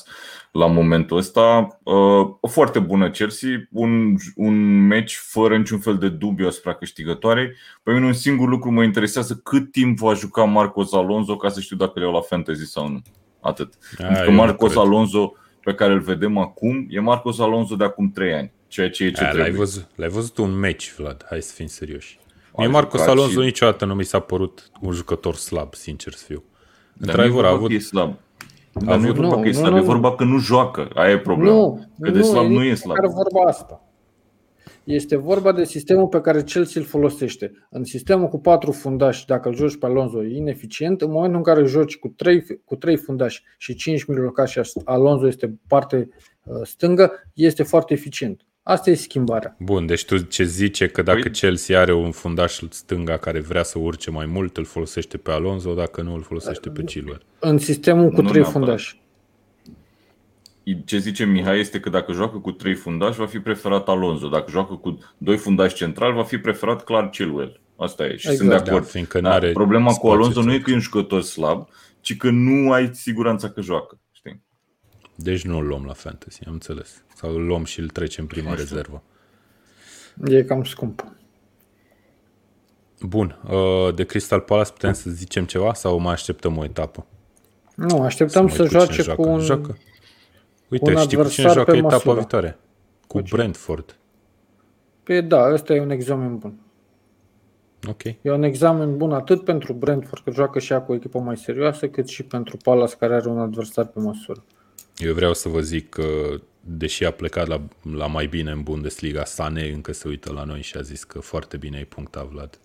la momentul ăsta. Uh, o foarte bună Chelsea, un, un match fără niciun fel de dubiu asupra câștigătoarei. Pe mine un singur lucru mă interesează cât timp va juca Marcos Alonso ca să știu dacă le iau la fantasy sau nu. Atât. A, pentru că Marcos Alonso pe care îl vedem acum e Marcos Alonso de acum 3 ani. Ceea ce e ce A, trebuie. L-ai văzut, l-ai văzut un match, Vlad. Hai să fim serioși. Mie Marcos Alonso și... niciodată nu mi s-a părut un jucător slab, sincer să fiu. Într-adevăr, a avut... E slab. Dar nu e vorba nu, că e slab, nu, e vorba că nu joacă. Aia e problema. Nu, că de slab nu e slab. Care vorba asta. Este vorba de sistemul pe care Chelsea îl folosește. În sistemul cu patru fundași, dacă îl joci pe Alonso, e ineficient. În momentul în care îl joci cu trei, cu trei fundași și cinci mijlocași și Alonso este parte uh, stângă, este foarte eficient. Asta e schimbarea. Bun, deci tu ce zice că dacă păi... Chelsea are un fundaș stânga care vrea să urce mai mult, îl folosește pe Alonso, dacă nu îl folosește pe Chilwell. În sistemul cu nu trei fundași. Ce zice Mihai este că dacă joacă cu trei fundași, va fi preferat Alonso. Dacă joacă cu doi fundași centrali, va fi preferat clar Chilwell. Asta e și Exact, sunt de Da, acord. fiindcă Da, n-are problema cu spațiu Alonso nu e să- că e un jucător slab, ci că nu ai siguranța că joacă. Știi? Deci nu îl luăm la fantasy, am înțeles. Sau îl luăm și îl trecem prima Nu știu. rezervă. E cam scump. Bun, uh, de Crystal Palace putem să zicem ceva sau mai așteptăm o etapă? Nu, așteptăm mai să cu cine joace joacă. cu un... Joacă. Uite, un știi cu cine adversar joacă pe etapa măsură. viitoare? Cu Cu cine? Brentford. Păi da, ăsta e un examen bun. Ok. E un examen bun atât pentru Brentford, că joacă și ea cu o echipă mai serioasă, cât și pentru Palace, care are un adversar pe măsură. Eu vreau să vă zic că, deși a plecat la, la mai bine în Bundesliga, Sane încă se uită la noi și a zis că foarte bine ai punctat, Vlad.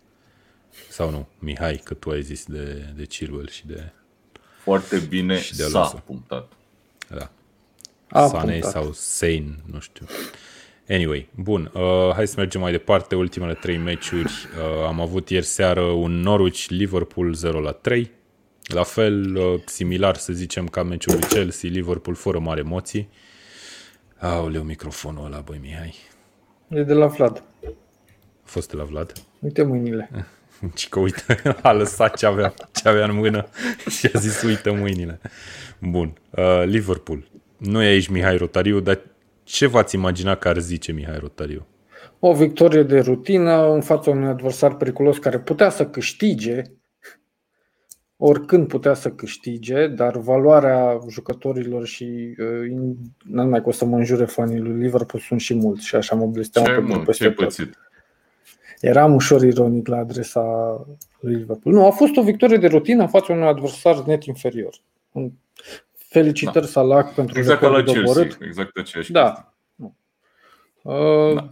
Sau nu, Mihai, că tu ai zis de, de Chilwell și de... Foarte bine Și de s-a Alonso. punctat. Da, A Sane punctat. sau Sane, nu știu. Anyway, bun, uh, hai să mergem mai departe. Ultimele trei meciuri. Uh, am avut ieri seară un Norwich-Liverpool 0 la 3. La fel, uh, similar să zicem ca meciul lui Chelsea-Liverpool fără mari emoții. Aoleu, microfonul ăla, băi, Mihai. E de la Vlad. A fost de la Vlad? Uite mâinile. *laughs* Și că uite, a lăsat ce avea, ce avea în mână *laughs* și a zis uită mâinile. Bun, uh, Liverpool. Nu e aici Mihai Rotariu, dar ce v-ați imagina că ar zice Mihai Rotariu? O victorie de rutină în fața unui adversar periculos care putea să câștige, oricând putea să câștige, dar valoarea jucătorilor și uh, in- nu numai că o să mă înjure fanii lui Liverpool sunt și mulți și așa mă blesteam Ce, pe mă, peste ce-ai tot. pățit? Eram ușor ironic la adresa lui Liverpool. Nu, a fost o victorie de rutină în fața unui adversar net inferior. Un- Felicitări da. Salah pentru Exact ca la recordul Chelsea. doborât. Exact aceeași chestie. Da. Uh, Da.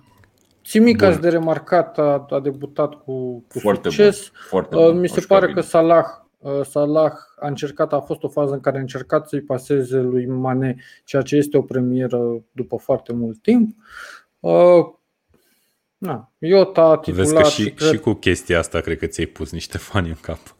Tsimikas Bun. de remarcat a, a debutat cu, cu Foarte succes. bun. Foarte Uh, bun. Mi A se jucat pare bine. că Salah, uh, Salah a încercat, a fost o fază în care a încercat să-i paseze lui Mane, ceea ce este o premieră după foarte mult timp. Uh, na, Iota Vezi titular că și, și, cred și cu chestia asta cred că ți-ai pus niște fani în cap.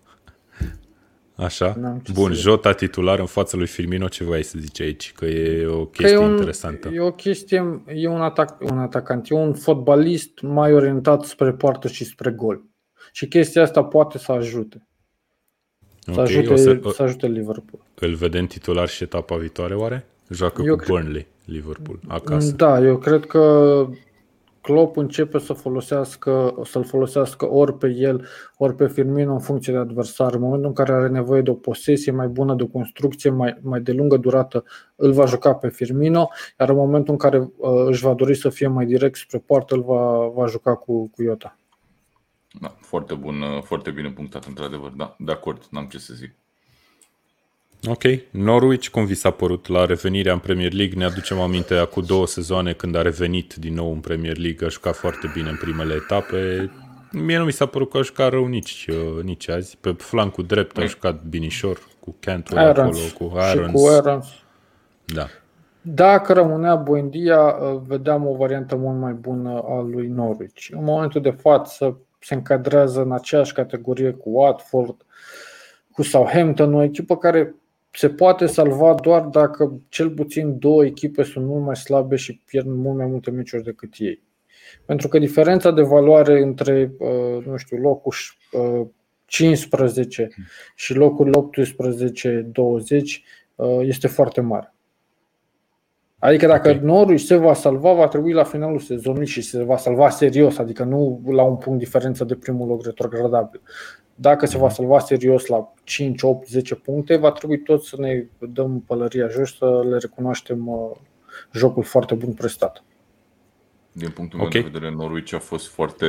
Așa? N-am ce Bun, să zic. Jota titular în fața lui Firmino, ce vrei să zici aici? Că e o Că chestie e un, interesantă. E o chestie, e un, atac, un atacant, e un fotbalist mai orientat spre poartă și spre gol. Și chestia asta poate să ajute. Să, Ok, ajute, o să, să ajute Liverpool. îl vedem titular și etapa viitoare, oare? Joacă Eu cu cred- Burnley, Liverpool, acasă. Da, eu cred că Klopp începe să folosească, să-l folosească ori pe el, ori pe Firmino în funcție de adversar. În momentul în care are nevoie de o posesie mai bună, de o construcție mai, mai de lungă durată, îl va juca pe Firmino, iar în momentul în care uh, își va dori să fie mai direct spre poartă, îl va, va juca cu, cu Iota. Da, foarte bun, uh, foarte bine punctat, într-adevăr. Da, de acord, n-am ce să zic. Ok, Norwich, cum vi s-a părut la revenirea în Premier League? Ne aducem aminte acum două sezoane când a revenit din nou în Premier League, a jucat foarte bine în primele etape. Mie nu mi s-a părut că a jucat rău nici, uh, nici azi. Pe flancul drept a jucat binișor cu Cantwell acolo, Irons cu și Irons. cu Irons. Da. Dacă rămânea Buendia, uh, vedeam o variantă mult mai bună a lui Norwich. În momentul de față se încadrează în aceeași categorie cu Watford, cu Southampton, o echipă care se poate salva doar dacă cel puțin două echipe sunt mult mai slabe și pierd mult mai multe meciuri decât ei. Pentru că diferența de valoare între, uh, nu știu, locul uh, 15 și locul 18-20 uh, este foarte mare. Adică dacă Ok. okay. Norwich se va salva, va trebui la finalul sezonului și se va salva serios, adică nu la un punct diferență de primul loc retrogradabil. Dacă se va salva serios la 5, 8, 10 puncte, va trebui tot să ne dăm pălăria jos, să le recunoaștem uh, jocul foarte bun prestat. Din punctul Ok. meu de vedere, Norwich a fost foarte,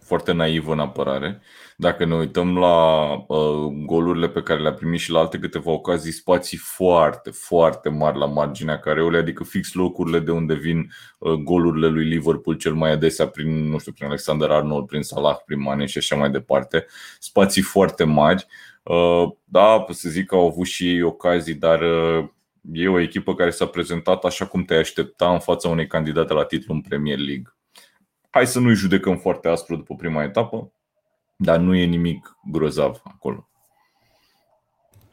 foarte naivă în apărare. Dacă ne uităm la uh, golurile pe care le-a primit și la alte câteva ocazii, spații foarte, foarte mari la marginea careului, adică fix locurile de unde vin uh, golurile lui Liverpool cel mai adesea prin, nu știu, prin Alexander Arnold, prin Salah, prin Mane și așa mai departe. Spații foarte mari. Uh, da, pot să zic că au avut și ei ocazii, dar uh, e o echipă care s-a prezentat așa cum te aștepta în fața unei candidate la titlu în Premier League. Hai să nu-i judecăm foarte aspru după prima etapă, dar nu e nimic grozav acolo.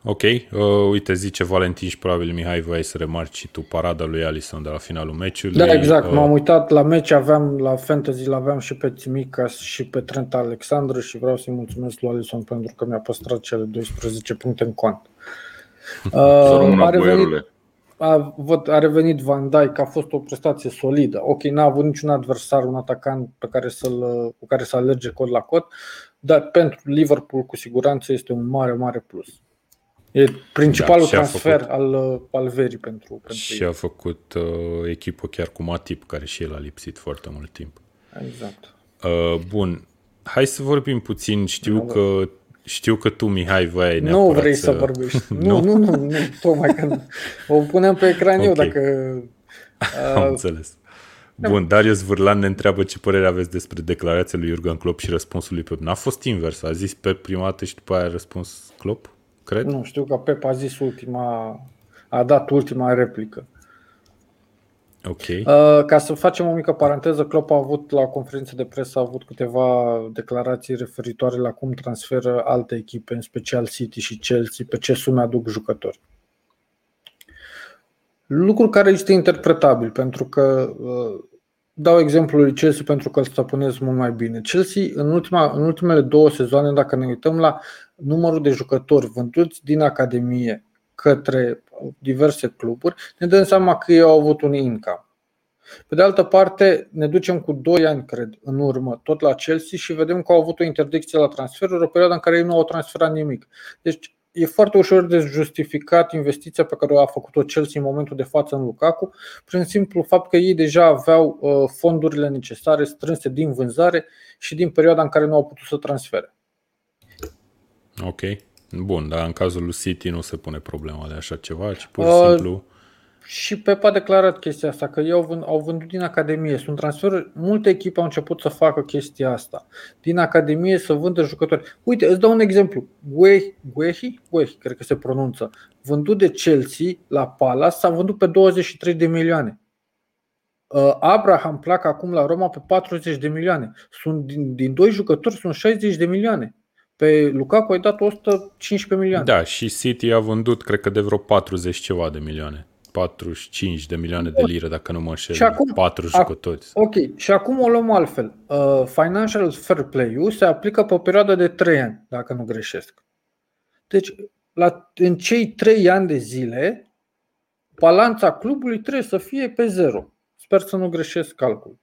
Ok, uh, uite, zice Valentin și probabil Mihai voiai să remarci și tu parada lui Alison de la finalul meciului. Da, exact, uh, m-am uitat la meci, aveam la Fantasy, l-aveam și pe Timicas și pe Trent Alexandru și vreau să-i mulțumesc lui Alison pentru că mi-a păstrat cele 12 puncte în cont. Uh, *laughs* a, revenit, a, văd, a revenit Van Dijk, a fost o prestație solidă. Ok, n-a avut niciun adversar, un atacant pe care să-l, cu care să alerge cod la cod, dar pentru Liverpool cu siguranță este un mare, mare plus. E principalul da, transfer făcut, al, al verii pentru, pentru Și ei. a făcut uh, echipă chiar cu Matip, care și el a lipsit foarte mult timp. Exact. Uh, bun, hai să vorbim puțin. Știu nu, că știu că tu, Mihai, voiai Nu vrei să, să vorbești. *laughs* nu, nu, nu, nu, tocmai că o punem pe ecran okay. eu dacă... *laughs* Uh... Am înțeles. Bun, Darius Vârlan ne întreabă ce părere aveți despre declarația lui Jurgen Klopp și răspunsul lui Pep. N-a fost invers, a zis Pep prima dată și după aia a răspuns Klopp? cred. Nu, știu că Pep a zis ultima, a dat ultima replică. Ok. Uh, ca să facem o mică paranteză, Klopp a avut la conferință de presă a avut câteva declarații referitoare la cum transferă alte echipe, în special City și Chelsea, pe ce sume aduc jucători. Lucru care este interpretabil, pentru că uh, dau exemplul lui Chelsea pentru că îl stăpânesc mult mai bine. Chelsea, în, ultima, în ultimele două sezoane, dacă ne uităm la numărul de jucători vânduți din Academie către diverse cluburi, ne dăm seama că ei au avut un income. Pe de altă parte, ne ducem cu 2 ani, cred, în urmă, tot la Chelsea și vedem că au avut o interdicție la transferuri, o perioadă în care ei nu au transferat nimic. Deci e foarte ușor de justificat investiția pe care a făcut-o Chelsea în momentul de față în Lukaku, prin simplu fapt că ei deja aveau uh, fondurile necesare strânse din vânzare și din perioada în care nu au putut să transfere. Ok. Bun, dar în cazul lui City nu se pune problema de așa ceva, ci pur și uh, simplu și Pep a declarat chestia asta, că ei au, vând, au vândut din Academie. Sunt transferuri, multe echipe au început să facă chestia asta. Din Academie să vândă jucători. Uite, îți dau un exemplu. Guehi, Guehi, Guehi cred că se pronunță, vândut de Chelsea la Palace, s-a vândut pe 23 de milioane. Uh, Abraham plac acum la Roma pe 40 de milioane. Sunt din, din doi jucători sunt 60 de milioane. Pe Lukaku ai dat 115 milioane. Da, și City a vândut cred că de vreo 40 ceva de milioane. 45 de milioane de lire, dacă nu mă înșel, și acum, 4 jucători. Ok, și acum o luăm altfel. Uh, financial Fair Play-ul se aplică pe o perioadă de 3 ani, dacă nu greșesc. Deci, la, în cei 3 ani de zile, balanța clubului trebuie să fie pe zero. Sper să nu greșesc calculul.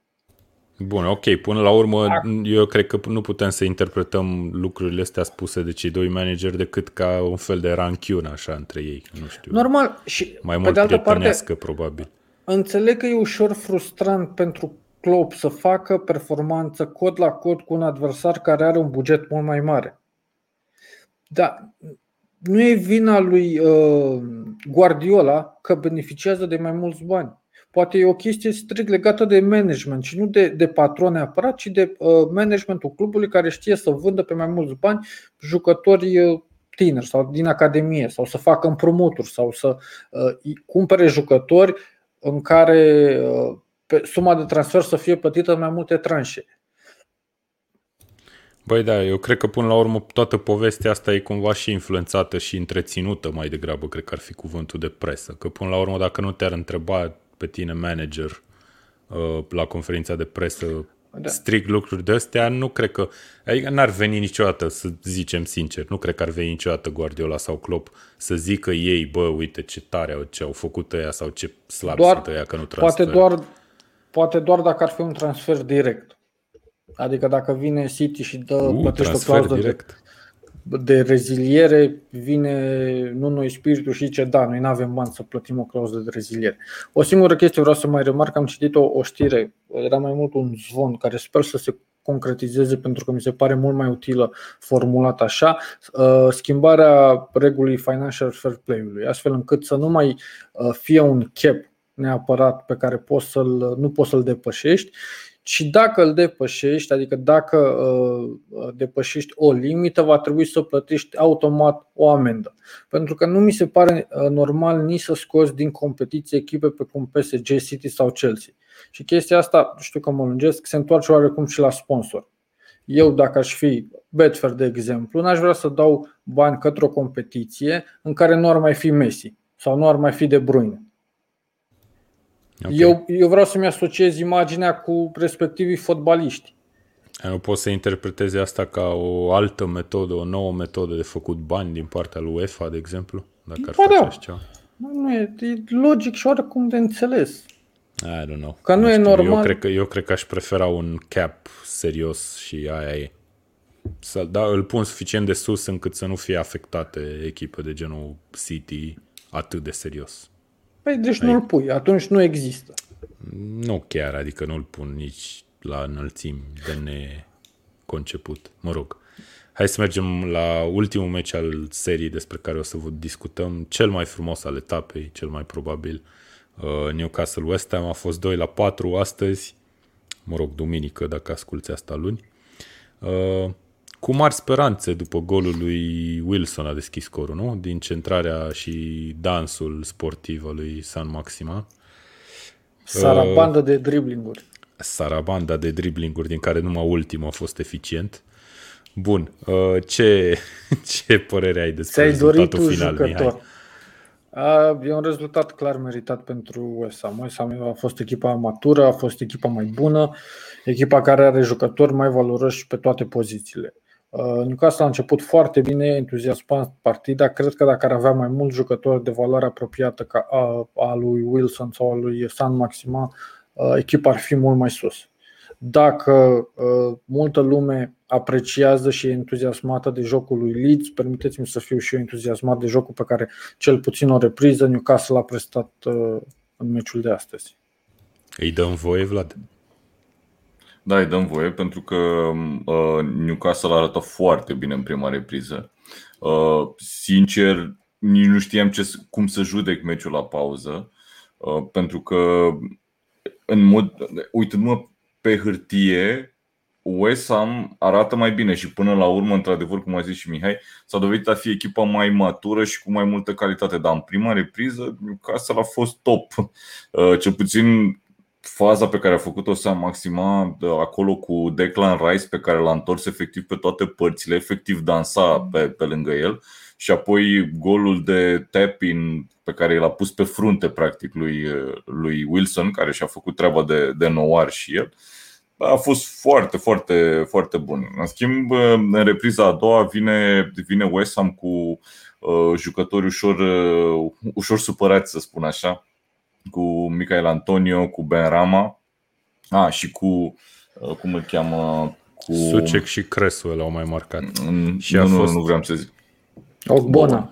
Bun, ok. Până la urmă, eu cred că nu putem să interpretăm lucrurile astea spuse de cei doi manageri decât ca un fel de ranchiune așa între ei. Nu știu. Normal. Și mai mult de altă parte, probabil. Înțeleg că e ușor frustrant pentru Klopp să facă performanță cod la cod cu un adversar care are un buget mult mai mare. Dar nu e vina lui uh, Guardiola că beneficiază de mai mulți bani. Poate e o chestie strict legată de management și nu de, de patron neapărat, ci de uh, managementul clubului care știe să vândă pe mai mulți bani jucători uh, tineri sau din academie sau să facă împrumuturi sau să uh, cumpere jucători în care uh, pe suma de transfer să fie plătită în mai multe tranșe. Băi, da, eu cred că până la urmă toată povestea asta e cumva și influențată și întreținută mai degrabă, cred că ar fi cuvântul de presă. Că până la urmă, dacă nu te-ar întreba pe tine manager uh, la conferința de presă da. strict lucruri de astea, nu cred că, adică n-ar veni niciodată, să zicem sincer, nu cred că ar veni niciodată Guardiola sau Klopp să zică ei, bă, uite ce tare au, ce au făcut ăia sau ce slab doar, sunt ăia că nu transferă. Poate doar, poate doar dacă ar fi un transfer direct. Adică dacă vine City și dă uh, plătește o clauză direct. De, de reziliere vine nu noi spiritul și zice da, noi nu avem bani să plătim o clauză de reziliere. O singură chestie vreau să mai remarc, am citit o, o știre, era mai mult un zvon care sper să se concretizeze pentru că mi se pare mult mai utilă formulat așa, uh, schimbarea regulii financial fair play-ului, astfel încât să nu mai uh, fie un cap neapărat pe care poți să-l, nu poți să-l depășești, și dacă îl depășești, adică dacă uh, uh, depășești o limită, va trebui să plătești automat o amendă. Pentru că nu mi se pare uh, normal nici să scoți din competiție echipe pe cum PSG, City sau Chelsea. Și chestia asta, știu că mă lungesc, se întoarce oarecum și la sponsor. eu dacă aș fi Betfair, de exemplu, n-aș vrea să dau bani către o competiție în care nu ar mai fi Messi sau nu ar mai fi De Bruyne. Okay. Eu, eu vreau să-mi asociez imaginea cu respectivii fotbaliști. Nu poți să interpretezi asta ca o altă metodă, o nouă metodă de făcut bani din partea lui UEFA, de exemplu? Dacă ar face da. ceva. Nu, e, e logic și oricum de înțeles. I don't know. Că nu, nu e știu, normal. Eu cred, că, eu cred că aș prefera un cap serios și aia e. Să, da, îl pun suficient de sus încât să nu fie afectate echipe de genul City atât de serios. Păi deci nu-l pui, atunci nu există. Nu chiar, adică nu-l pun nici la înălțimi de neconceput. Mă rog. Hai să mergem la ultimul meci al serii despre care o să vă discutăm. Cel mai frumos al etapei, cel mai probabil. Uh, Newcastle West Ham a fost 2 la 4 astăzi. Mă rog, duminică, dacă asculți asta luni. Uh, cu mari speranțe după golul lui Wilson a deschis scorul, nu? Din centrarea și dansul sportiv al lui San Maxima. Sarabanda uh, de driblinguri. Sarabanda de driblinguri, din care numai ultimul a fost eficient. Bun, uh, ce, *laughs* ce părere ai despre Ți-ai rezultatul dorit final, jucător. Mihai? E un rezultat clar meritat pentru West Ham. West Ham a fost echipa matură, a fost echipa mai bună, echipa care are jucători mai valoroși pe toate pozițiile. Uh, Newcastle a început foarte bine, entuziasmat partida. Cred că dacă ar avea mai mulți jucători de valoare apropiată ca a, a lui Wilson sau a lui San Maxima, uh, echipa ar fi mult mai sus. Dacă uh, multă lume apreciază și e entuziasmată de jocul lui Leeds, permiteți-mi să fiu și eu entuziasmat de jocul pe care cel puțin o repriză Newcastle l-a prestat în meciul de astăzi. Îi dăm voie, Vlad? Da, îi dăm voie pentru că uh, Newcastle arată foarte bine în prima repriză. Uh, sincer, nici nu știam ce, cum să judec meciul la pauză, uh, pentru că în mod, uitându-mă pe hârtie, West Ham arată mai bine și până la urmă, într-adevăr, cum a zis și Mihai, s-a dovedit a fi echipa mai matură și cu mai multă calitate. Dar în prima repriză, Newcastle a fost top. Uh, cel puțin faza pe care a făcut-o Sam Maxima acolo cu Declan Rice pe care l-a întors efectiv pe toate părțile, efectiv dansa pe, pe lângă el și apoi golul de tap-in pe care l-a pus pe frunte practic lui, lui Wilson care și-a făcut treaba de, de nouar și el a fost foarte, foarte, foarte bun. În schimb, în repriza a doua vine, vine West Ham cu uh, jucători ușor, uh, ușor supărați, să spun așa, cu Michael Antonio, cu Ben Rama a, și cu, uh, cum îl cheamă, cu... Sucek și Cresswell au mai marcat. Mm, și nu, a fost... nu, nu vreau să zic. Ogbona.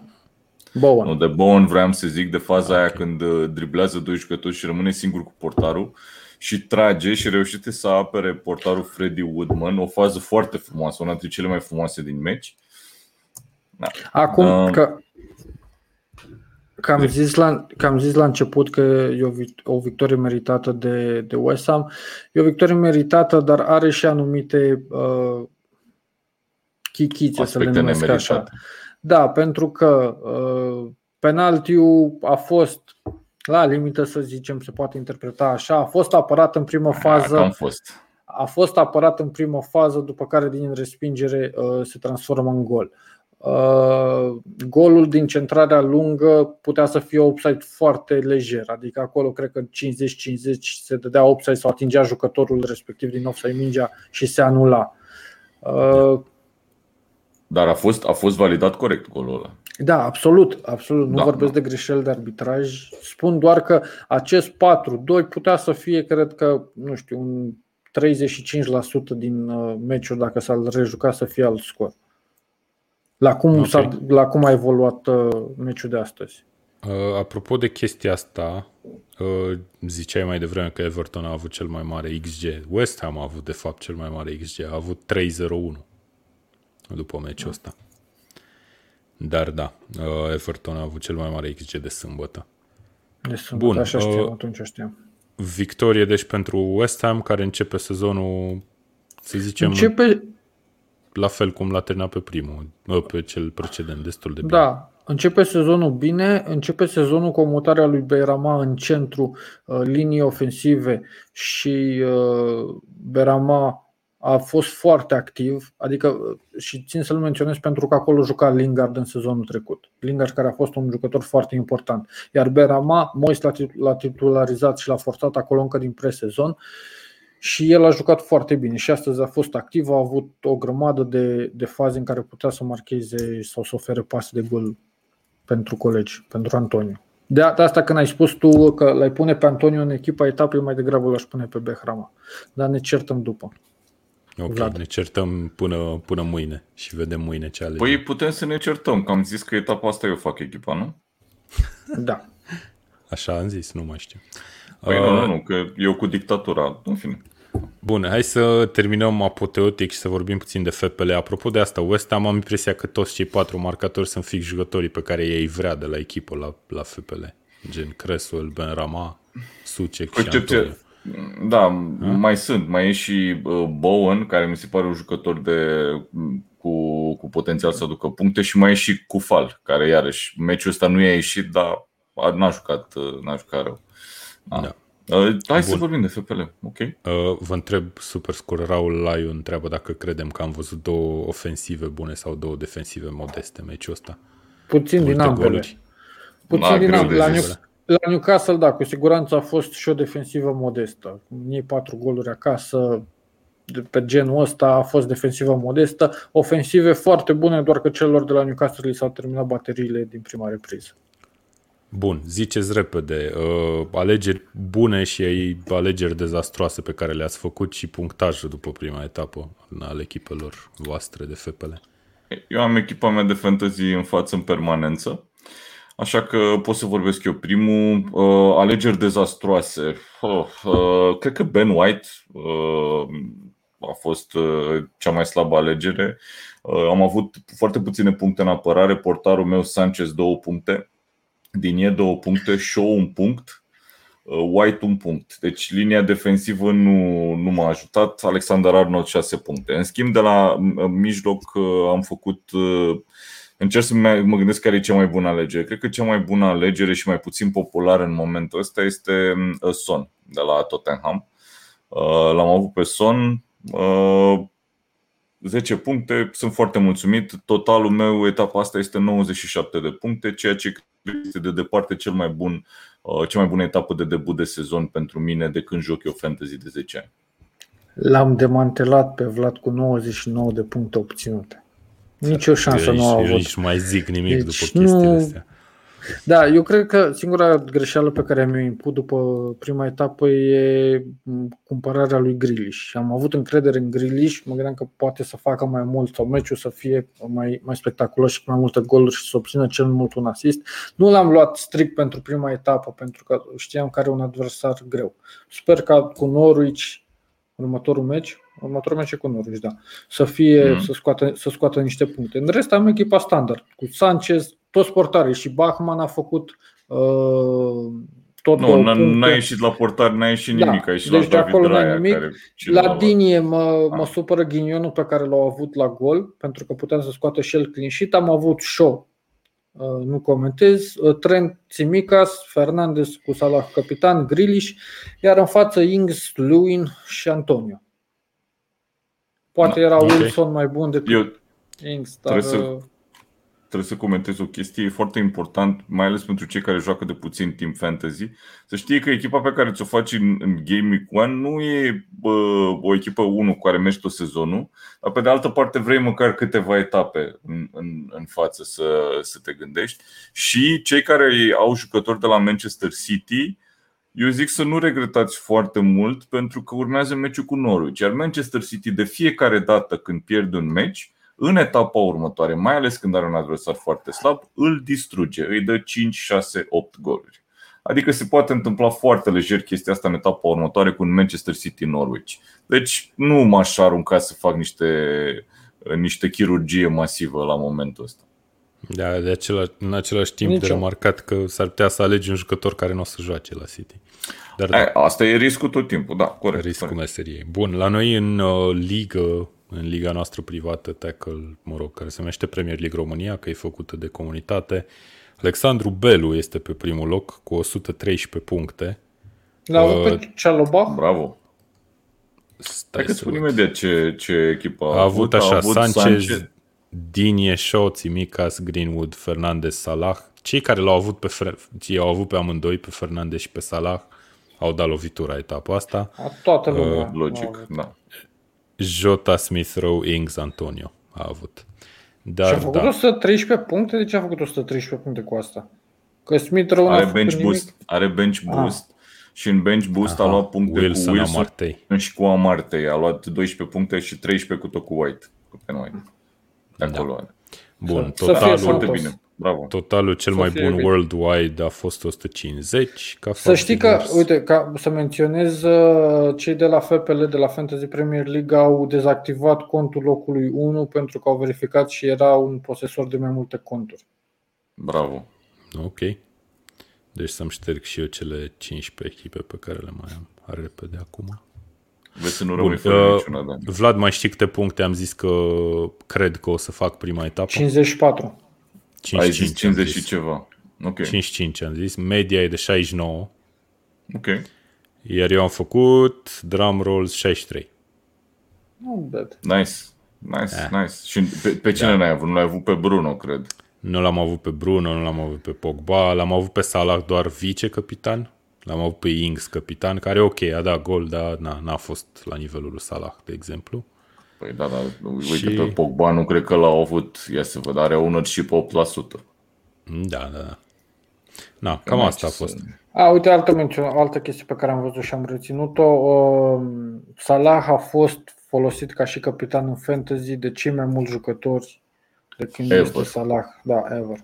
Bowen. Nu, de Bowen vreau să zic de faza okay. aia când uh, driblează doi jucători și rămâne singur cu portarul și trage și reușește să apere portarul Freddy Woodman, o fază foarte frumoasă, una dintre cele mai frumoase din meci. Da. Acum uh, că Că am, zis la, că am zis la început că e o, o victorie meritată de, de West Ham. E o victorie meritată, dar are și anumite uh, chichițe, Aspecte să le numesc așa. Da, pentru că uh, penaltiul a fost la limită, să zicem, se poate interpreta așa, a fost apărat în primă fază. A fost. A fost apărat în primă fază, după care din respingere uh, se transformă în gol. Uh, Uh, golul din centrarea lungă putea să fie offside foarte lejer, adică acolo cred că 50-50 se dădea offside sau atingea jucătorul respectiv din offside mingea și se anula. Uh, Dar a fost, a fost validat corect golul ăla. Da, absolut, absolut. Nu da, vorbesc da. de greșeli de arbitraj. Spun doar că acest 4-2 putea să fie, cred că, nu știu, un 35% din uh, meciuri, dacă s-ar rejuca, să fie alt scor. La cum, okay. s-a, la cum a evoluat uh, meciul de astăzi? Uh, apropo de chestia asta, uh, ziceai mai devreme că Everton a avut cel mai mare XG. West Ham a avut, de fapt, cel mai mare XG. A avut 3-0-1 după meciul ăsta. Dar da, uh, Everton a avut cel mai mare XG de sâmbătă. De sâmbătă, Bun, așa știam, uh, atunci știam. Victorie, deci, pentru West Ham, care începe sezonul, să zicem... Începe, la fel cum l-a terminat pe primul, pe cel precedent, destul de bine. Da, începe sezonul bine, începe sezonul cu mutarea lui Beirama în centru uh, linii ofensive și uh, Beirama a fost foarte activ, adică și țin să-l menționez pentru că acolo juca Lingard în sezonul trecut. Lingard care a fost un jucător foarte important. Iar Berama, Mois l-a titularizat și l-a forțat acolo încă din presezon și el a jucat foarte bine și astăzi a fost activ, a avut o grămadă de, de faze în care putea să marcheze sau să ofere pase de gol pentru colegi, pentru Antonio. De asta când ai spus tu că l-ai pune pe Antonio în echipa etapei, mai degrabă l-aș pune pe Behrama. Dar ne certăm după. Ok, Vlad. ne certăm până, până mâine și vedem mâine ce alegem. Păi putem să ne certăm, că am zis că etapa asta eu fac echipa, nu? Da. Așa am zis, nu mai știu. Păi uh, nu, nu, nu, că eu cu dictatura, în fine. Bun, hai să terminăm apoteotic și să vorbim puțin de FPL. Apropo de asta, West Ham am impresia că toți cei patru marcatori sunt fix jucătorii pe care ei vrea de la echipă la, la FPL. Gen Cresswell, Ben Rama, Sucek și Antonio. Da, ha? mai sunt. Mai e și uh, Bowen, care mi se pare un jucător de, cu, cu potențial să aducă puncte și mai e și Cufal, care iarăși meciul ăsta nu i-a ieșit, dar n-a jucat, uh, n-a jucat rău. Da. da. Uh, hai Bun. să vorbim de FPL, ok? Uh, vă întreb super scurt, Raul Laiu întreabă dacă credem că am văzut două ofensive bune sau două defensive modeste meciul ăsta. Puțin Multe din ambele. Goluri. Puțin da, din ambele. La, New, la Newcastle, da, cu siguranță a fost și o defensivă modestă. Ei patru goluri acasă, de pe genul ăsta a fost defensivă modestă. Ofensive foarte bune, doar că celor de la Newcastle li s-au terminat bateriile din prima repriză. Bun, ziceți repede, uh, alegeri bune și alegeri dezastroase pe care le-ați făcut și punctajul după prima etapă al echipelor voastre de FPL. Eu am echipa mea de fantasy în față în permanență, așa că pot să vorbesc eu primul. Uh, alegeri dezastroase. Uh, uh, cred că Ben White uh, a fost uh, cea mai slabă alegere. Uh, am avut foarte puține puncte în apărare, portarul meu Sanchez două puncte Dinie două puncte, Show un punct, uh, White un punct. Deci linia defensivă nu, nu m-a ajutat, Alexander Arnold 6 puncte. În schimb, de la uh, mijloc uh, am făcut Încerc să mă gândesc care e cea mai bună alegere. Cred că cea mai bună alegere și mai puțin populară în momentul ăsta este Son de la Tottenham. L-am avut pe Son, 10 puncte, sunt foarte mulțumit. Totalul meu etapa asta este 97 de puncte, ceea ce este de departe cel mai bun, uh, cea mai bună etapă de debut de sezon pentru mine de când joc eu fantasy de 10 ani. L-am demantelat pe Vlad cu 99 de puncte obținute. Nici o șansă nu a avut. Nici mai zic nimic deci după chestiile nu, astea. Da, eu cred că singura greșeală pe care mi-o imput după prima etapă e cumpărarea lui Grilish. Am avut încredere în Grilish, mă gândeam că poate să facă mai mult sau meciul să fie mai, mai spectaculos și cu mai multe goluri și să obțină cel mult un asist. Nu l-am luat strict pentru prima etapă, pentru că știam că are un adversar greu. Sper că cu Norwich următorul meci, următorul meci cu Norwich, da, să fie, mm. să, scoată, să scoată niște puncte. În rest am echipa standard, cu Sanchez, toți portarii și Bachman a făcut uh, tot Nu, n-a ieșit la portar, n-a ieșit da, nimic, a ieșit deci la David de acolo Raya, nimic. Care la Dinie mă, mă supără ghinionul pe care l-au avut la gol, pentru că puteam să scoată și el clean sheet. Am avut show, uh, nu comentez, uh, Trent Tsimikas, Fernandez cu Salah capitan, Grilish, iar în față Ings, Lewin și Antonio. Poate da, era okay. Wilson mai bun decât Eu Ings, dar... Să uh, trebuie să comentez o chestie, e foarte important, mai ales pentru cei care joacă de puțin timp fantasy, să știe că echipa pe care ți-o faci în, în Game Week 1 nu e bă, o echipă 1 cu care mergi tot sezonul, dar pe de altă parte vrei măcar câteva etape în, în, în față să, să te gândești. Și cei care au jucători de la Manchester City, eu zic să nu regretați foarte mult pentru că urmează meciul cu Norwich. Iar Manchester City de fiecare dată când pierde un meci, în etapa următoare, mai ales când are un adversar foarte slab, îl distruge, îi dă 5, 6, 8 goluri. Adică se poate întâmpla foarte lejer chestia asta în etapa următoare cu un Manchester City Norwich. Deci nu m-aș arunca să fac niște, niște chirurgie masivă la momentul ăsta. Da, de acela, în același timp Nici de remarcat că s-ar putea să alegi un jucător care nu o să joace la City. Dar da, asta e riscul tot timpul, da, corect. Riscul corect. meseriei. Bun, la noi în uh, ligă în liga noastră privată tackle, mă rog, care se numește Premier League România, că e făcută de comunitate. Alexandru Belu este pe primul loc cu 113 puncte. L-a avut uh, pe Cialoba? Bravo! Stai Hai că să spun văd. imediat ce, ce echipă A avut așa, a avut Sanchez, Dinie, Shaw, Tsimikas, Greenwood, Fernandez, Salah. Cei care l-au avut pe, Fer- cei au avut pe amândoi, pe Fernandez și pe Salah, au dat lovitura etapa asta. A, Toată lumea. Logic, da. Jota, Smith Rowe, Ings, Antonio a avut. Și a Dar făcut da, 113 puncte? De ce a făcut 113 puncte cu asta? Că Smith Rowe n-a Are făcut bench nimic. boost, are bench boost și în bench boost a luat puncte Wilson, cu Wilson Amartey. și cu Amartey. A luat 12 puncte și 13 cu tot cu White. Cu Pen White. De acolo Da. are. Bun, Să fie totalul, Foarte sănătos. bine. Bravo. totalul cel Să mai fie bun bine. worldwide a fost 150. Ca Să știi că, divers. uite, ca să menționez, uh, cei de la FPL, de la Fantasy Premier League, au dezactivat contul locului 1 pentru că au verificat și era un posesor de mai multe conturi. Bravo. Ok. Deci să-mi șterg și eu cele 15 echipe pe care le mai am. Are repede acum. Vezi să nu Bun, rămâi fără uh, niciuna, da. Vlad, mai știi câte puncte am zis că cred că o să fac prima etapă? 54. 55 Ai zis 50 am și zis. ceva. Ok. 55 am zis. Media e de 69. Ok. Iar eu am făcut drum rolls 63. Nu bad. Nice. Nice, Eh. nice. Și pe, pe cine Da. n-ai avut? Nu l-ai avut pe Bruno, cred. Nu l-am avut pe Bruno, nu l-am avut pe Pogba, l-am avut pe Salah doar vice-capitan. L-am avut pe Ings capitan, care ok, a dat gol, dar n-a, n-a fost la nivelul lui Salah, de exemplu. Păi da, dar uite, Și- pe Pogba nu cred că l-au avut, ia să văd, are ownership 8%. Da, da, da. Na, cam N-ai asta a ce fost. să- A, uite, altă, mențiune, altă chestie pe care am văzut și am reținut-o. um, Salah a fost folosit ca și capitan în fantasy de cei mai mulți jucători de când Ever. este Salah. Da, ever.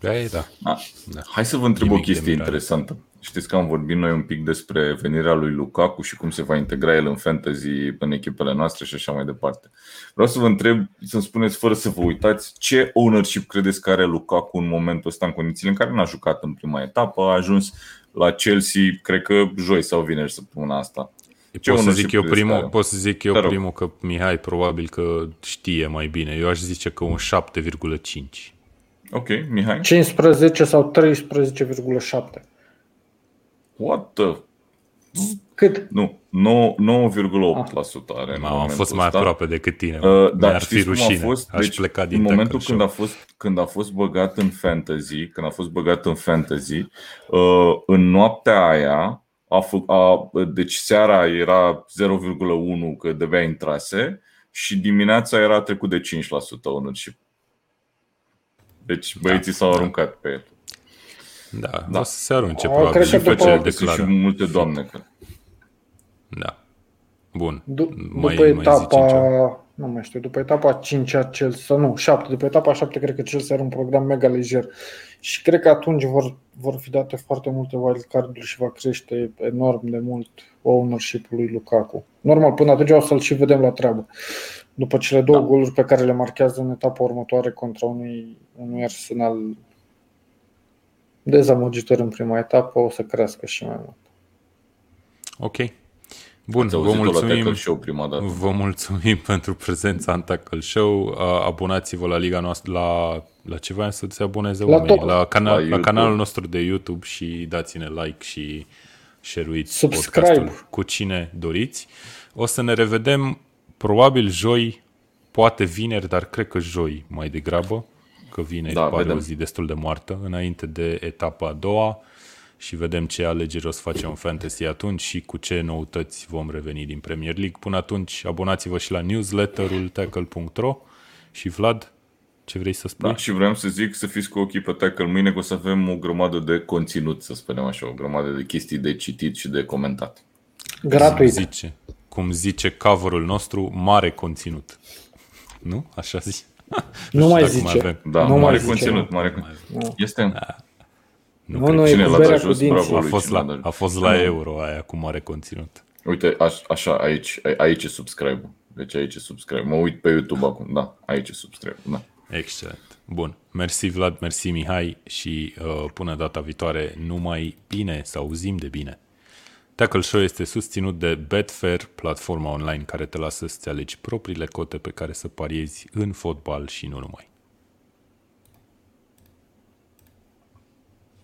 Da, e, da. A, Da. Hai să vă întreb Nimic o de chestie mirare. interesantă. Știți că am vorbit noi un pic despre venirea lui Lukaku și cum se va integra el în fantasy, în echipele noastre și așa mai departe. Vreau să vă întreb, să-mi spuneți fără să vă uitați, ce ownership credeți că are Lukaku în momentul ăsta, în condițiile în care n-a jucat în prima etapă, a ajuns la Chelsea, cred că joi sau vineri săptămâna asta. Ce Pot să ownership zic eu credeți că primul, are? pot să zic eu Te rog. primul că Mihai probabil că știe mai bine. Eu aș zice că un 7,5. Ok, Mihai? 15 sau 13,7. What the? Cât? Nu, 9, 9,8% are în Am momentul fost mai ăsta. aproape decât tine. Uh, Uh, da, Mi-ar fi știți cum a rușine. fost? Aș Deci, pleca din în momentul tackle când a, show. fost, când a fost băgat în fantasy, când a fost băgat în fantasy, uh, în noaptea aia, a fă, a, deci seara era 0,1 că de-abia intrase și dimineața era trecut de 5% ownership. Deci băieții s-au da. aruncat pe el. Da, Da. o să se arunce A, probabil cred și că după după- ce îl Sunt și declară. multe doamne. Că... Da. Bun. Du- mai, după mai zici în ceva? etapa, nu mai știu, după etapa 5 a Chelsea, sau nu, 7, după etapa 7 cred că Chelsea are un program mega lejer și cred că atunci vor, vor fi date foarte multe wildcard-uri și va crește enorm de mult ownership-ul lui Lukaku. Normal, până atunci o să-l și vedem la treabă. După cele două Da. goluri pe care le marchează în etapa următoare contra unui, unui Arsenal dezamăgitor în prima etapă, o să crească și mai mult. Ok. Bun, Ați vă auzit-o la mulțumim. Tackle Show prima dată. Vă mulțumim *laughs* pentru prezența în Tackle Show. A, Abonați-vă la liga noastră, la, la ce voiam să se aboneze La oamenii, tot. la, canal, La la, YouTube. canalul nostru de YouTube și dați-ne like și share-uiți Subscribe. podcastul cu cine doriți. O să ne revedem probabil joi, poate vineri, dar cred că joi mai degrabă, că vineri Da, pare vedem. o zi destul de moartă, înainte de etapa a doua și vedem ce alegeri o să facem în fantasy atunci și cu ce noutăți vom reveni din Premier League. Până atunci, abonați-vă și la newsletterul tackle.ro și Vlad, ce vrei să spui? Da, și vreau să zic să fiți cu ochii pe tackle mâine, că o să avem o grămadă de conținut, să spunem așa, o grămadă de chestii de citit și de comentat. Gratuit. Zice, cum zice coverul nostru, mare conținut. Nu? Așa zice. Nu știu mai dacă zice. avem. Da, Nu nu mai mare zice, conținut, nu. mare conținut. Este. Nu, Nu, cred. nu, e Cine cu l-a berea dat cu jos? dinții. Bravo. a, lui fost cine la, l-a dat. a fost la euro aia cu mare conținut. Uite, aș, așa, aici, aici e subscribe Deci aici e subscribe Mă uit pe YouTube acum, da, aici e subscribe da. Excelent. Bun. Mersi Vlad, mersi Mihai și uh, până data viitoare numai bine, să auzim de bine. Tackle Show este susținut de Betfair, platforma online care te lasă să-ți alegi propriile cote pe care să pariezi în fotbal și nu numai.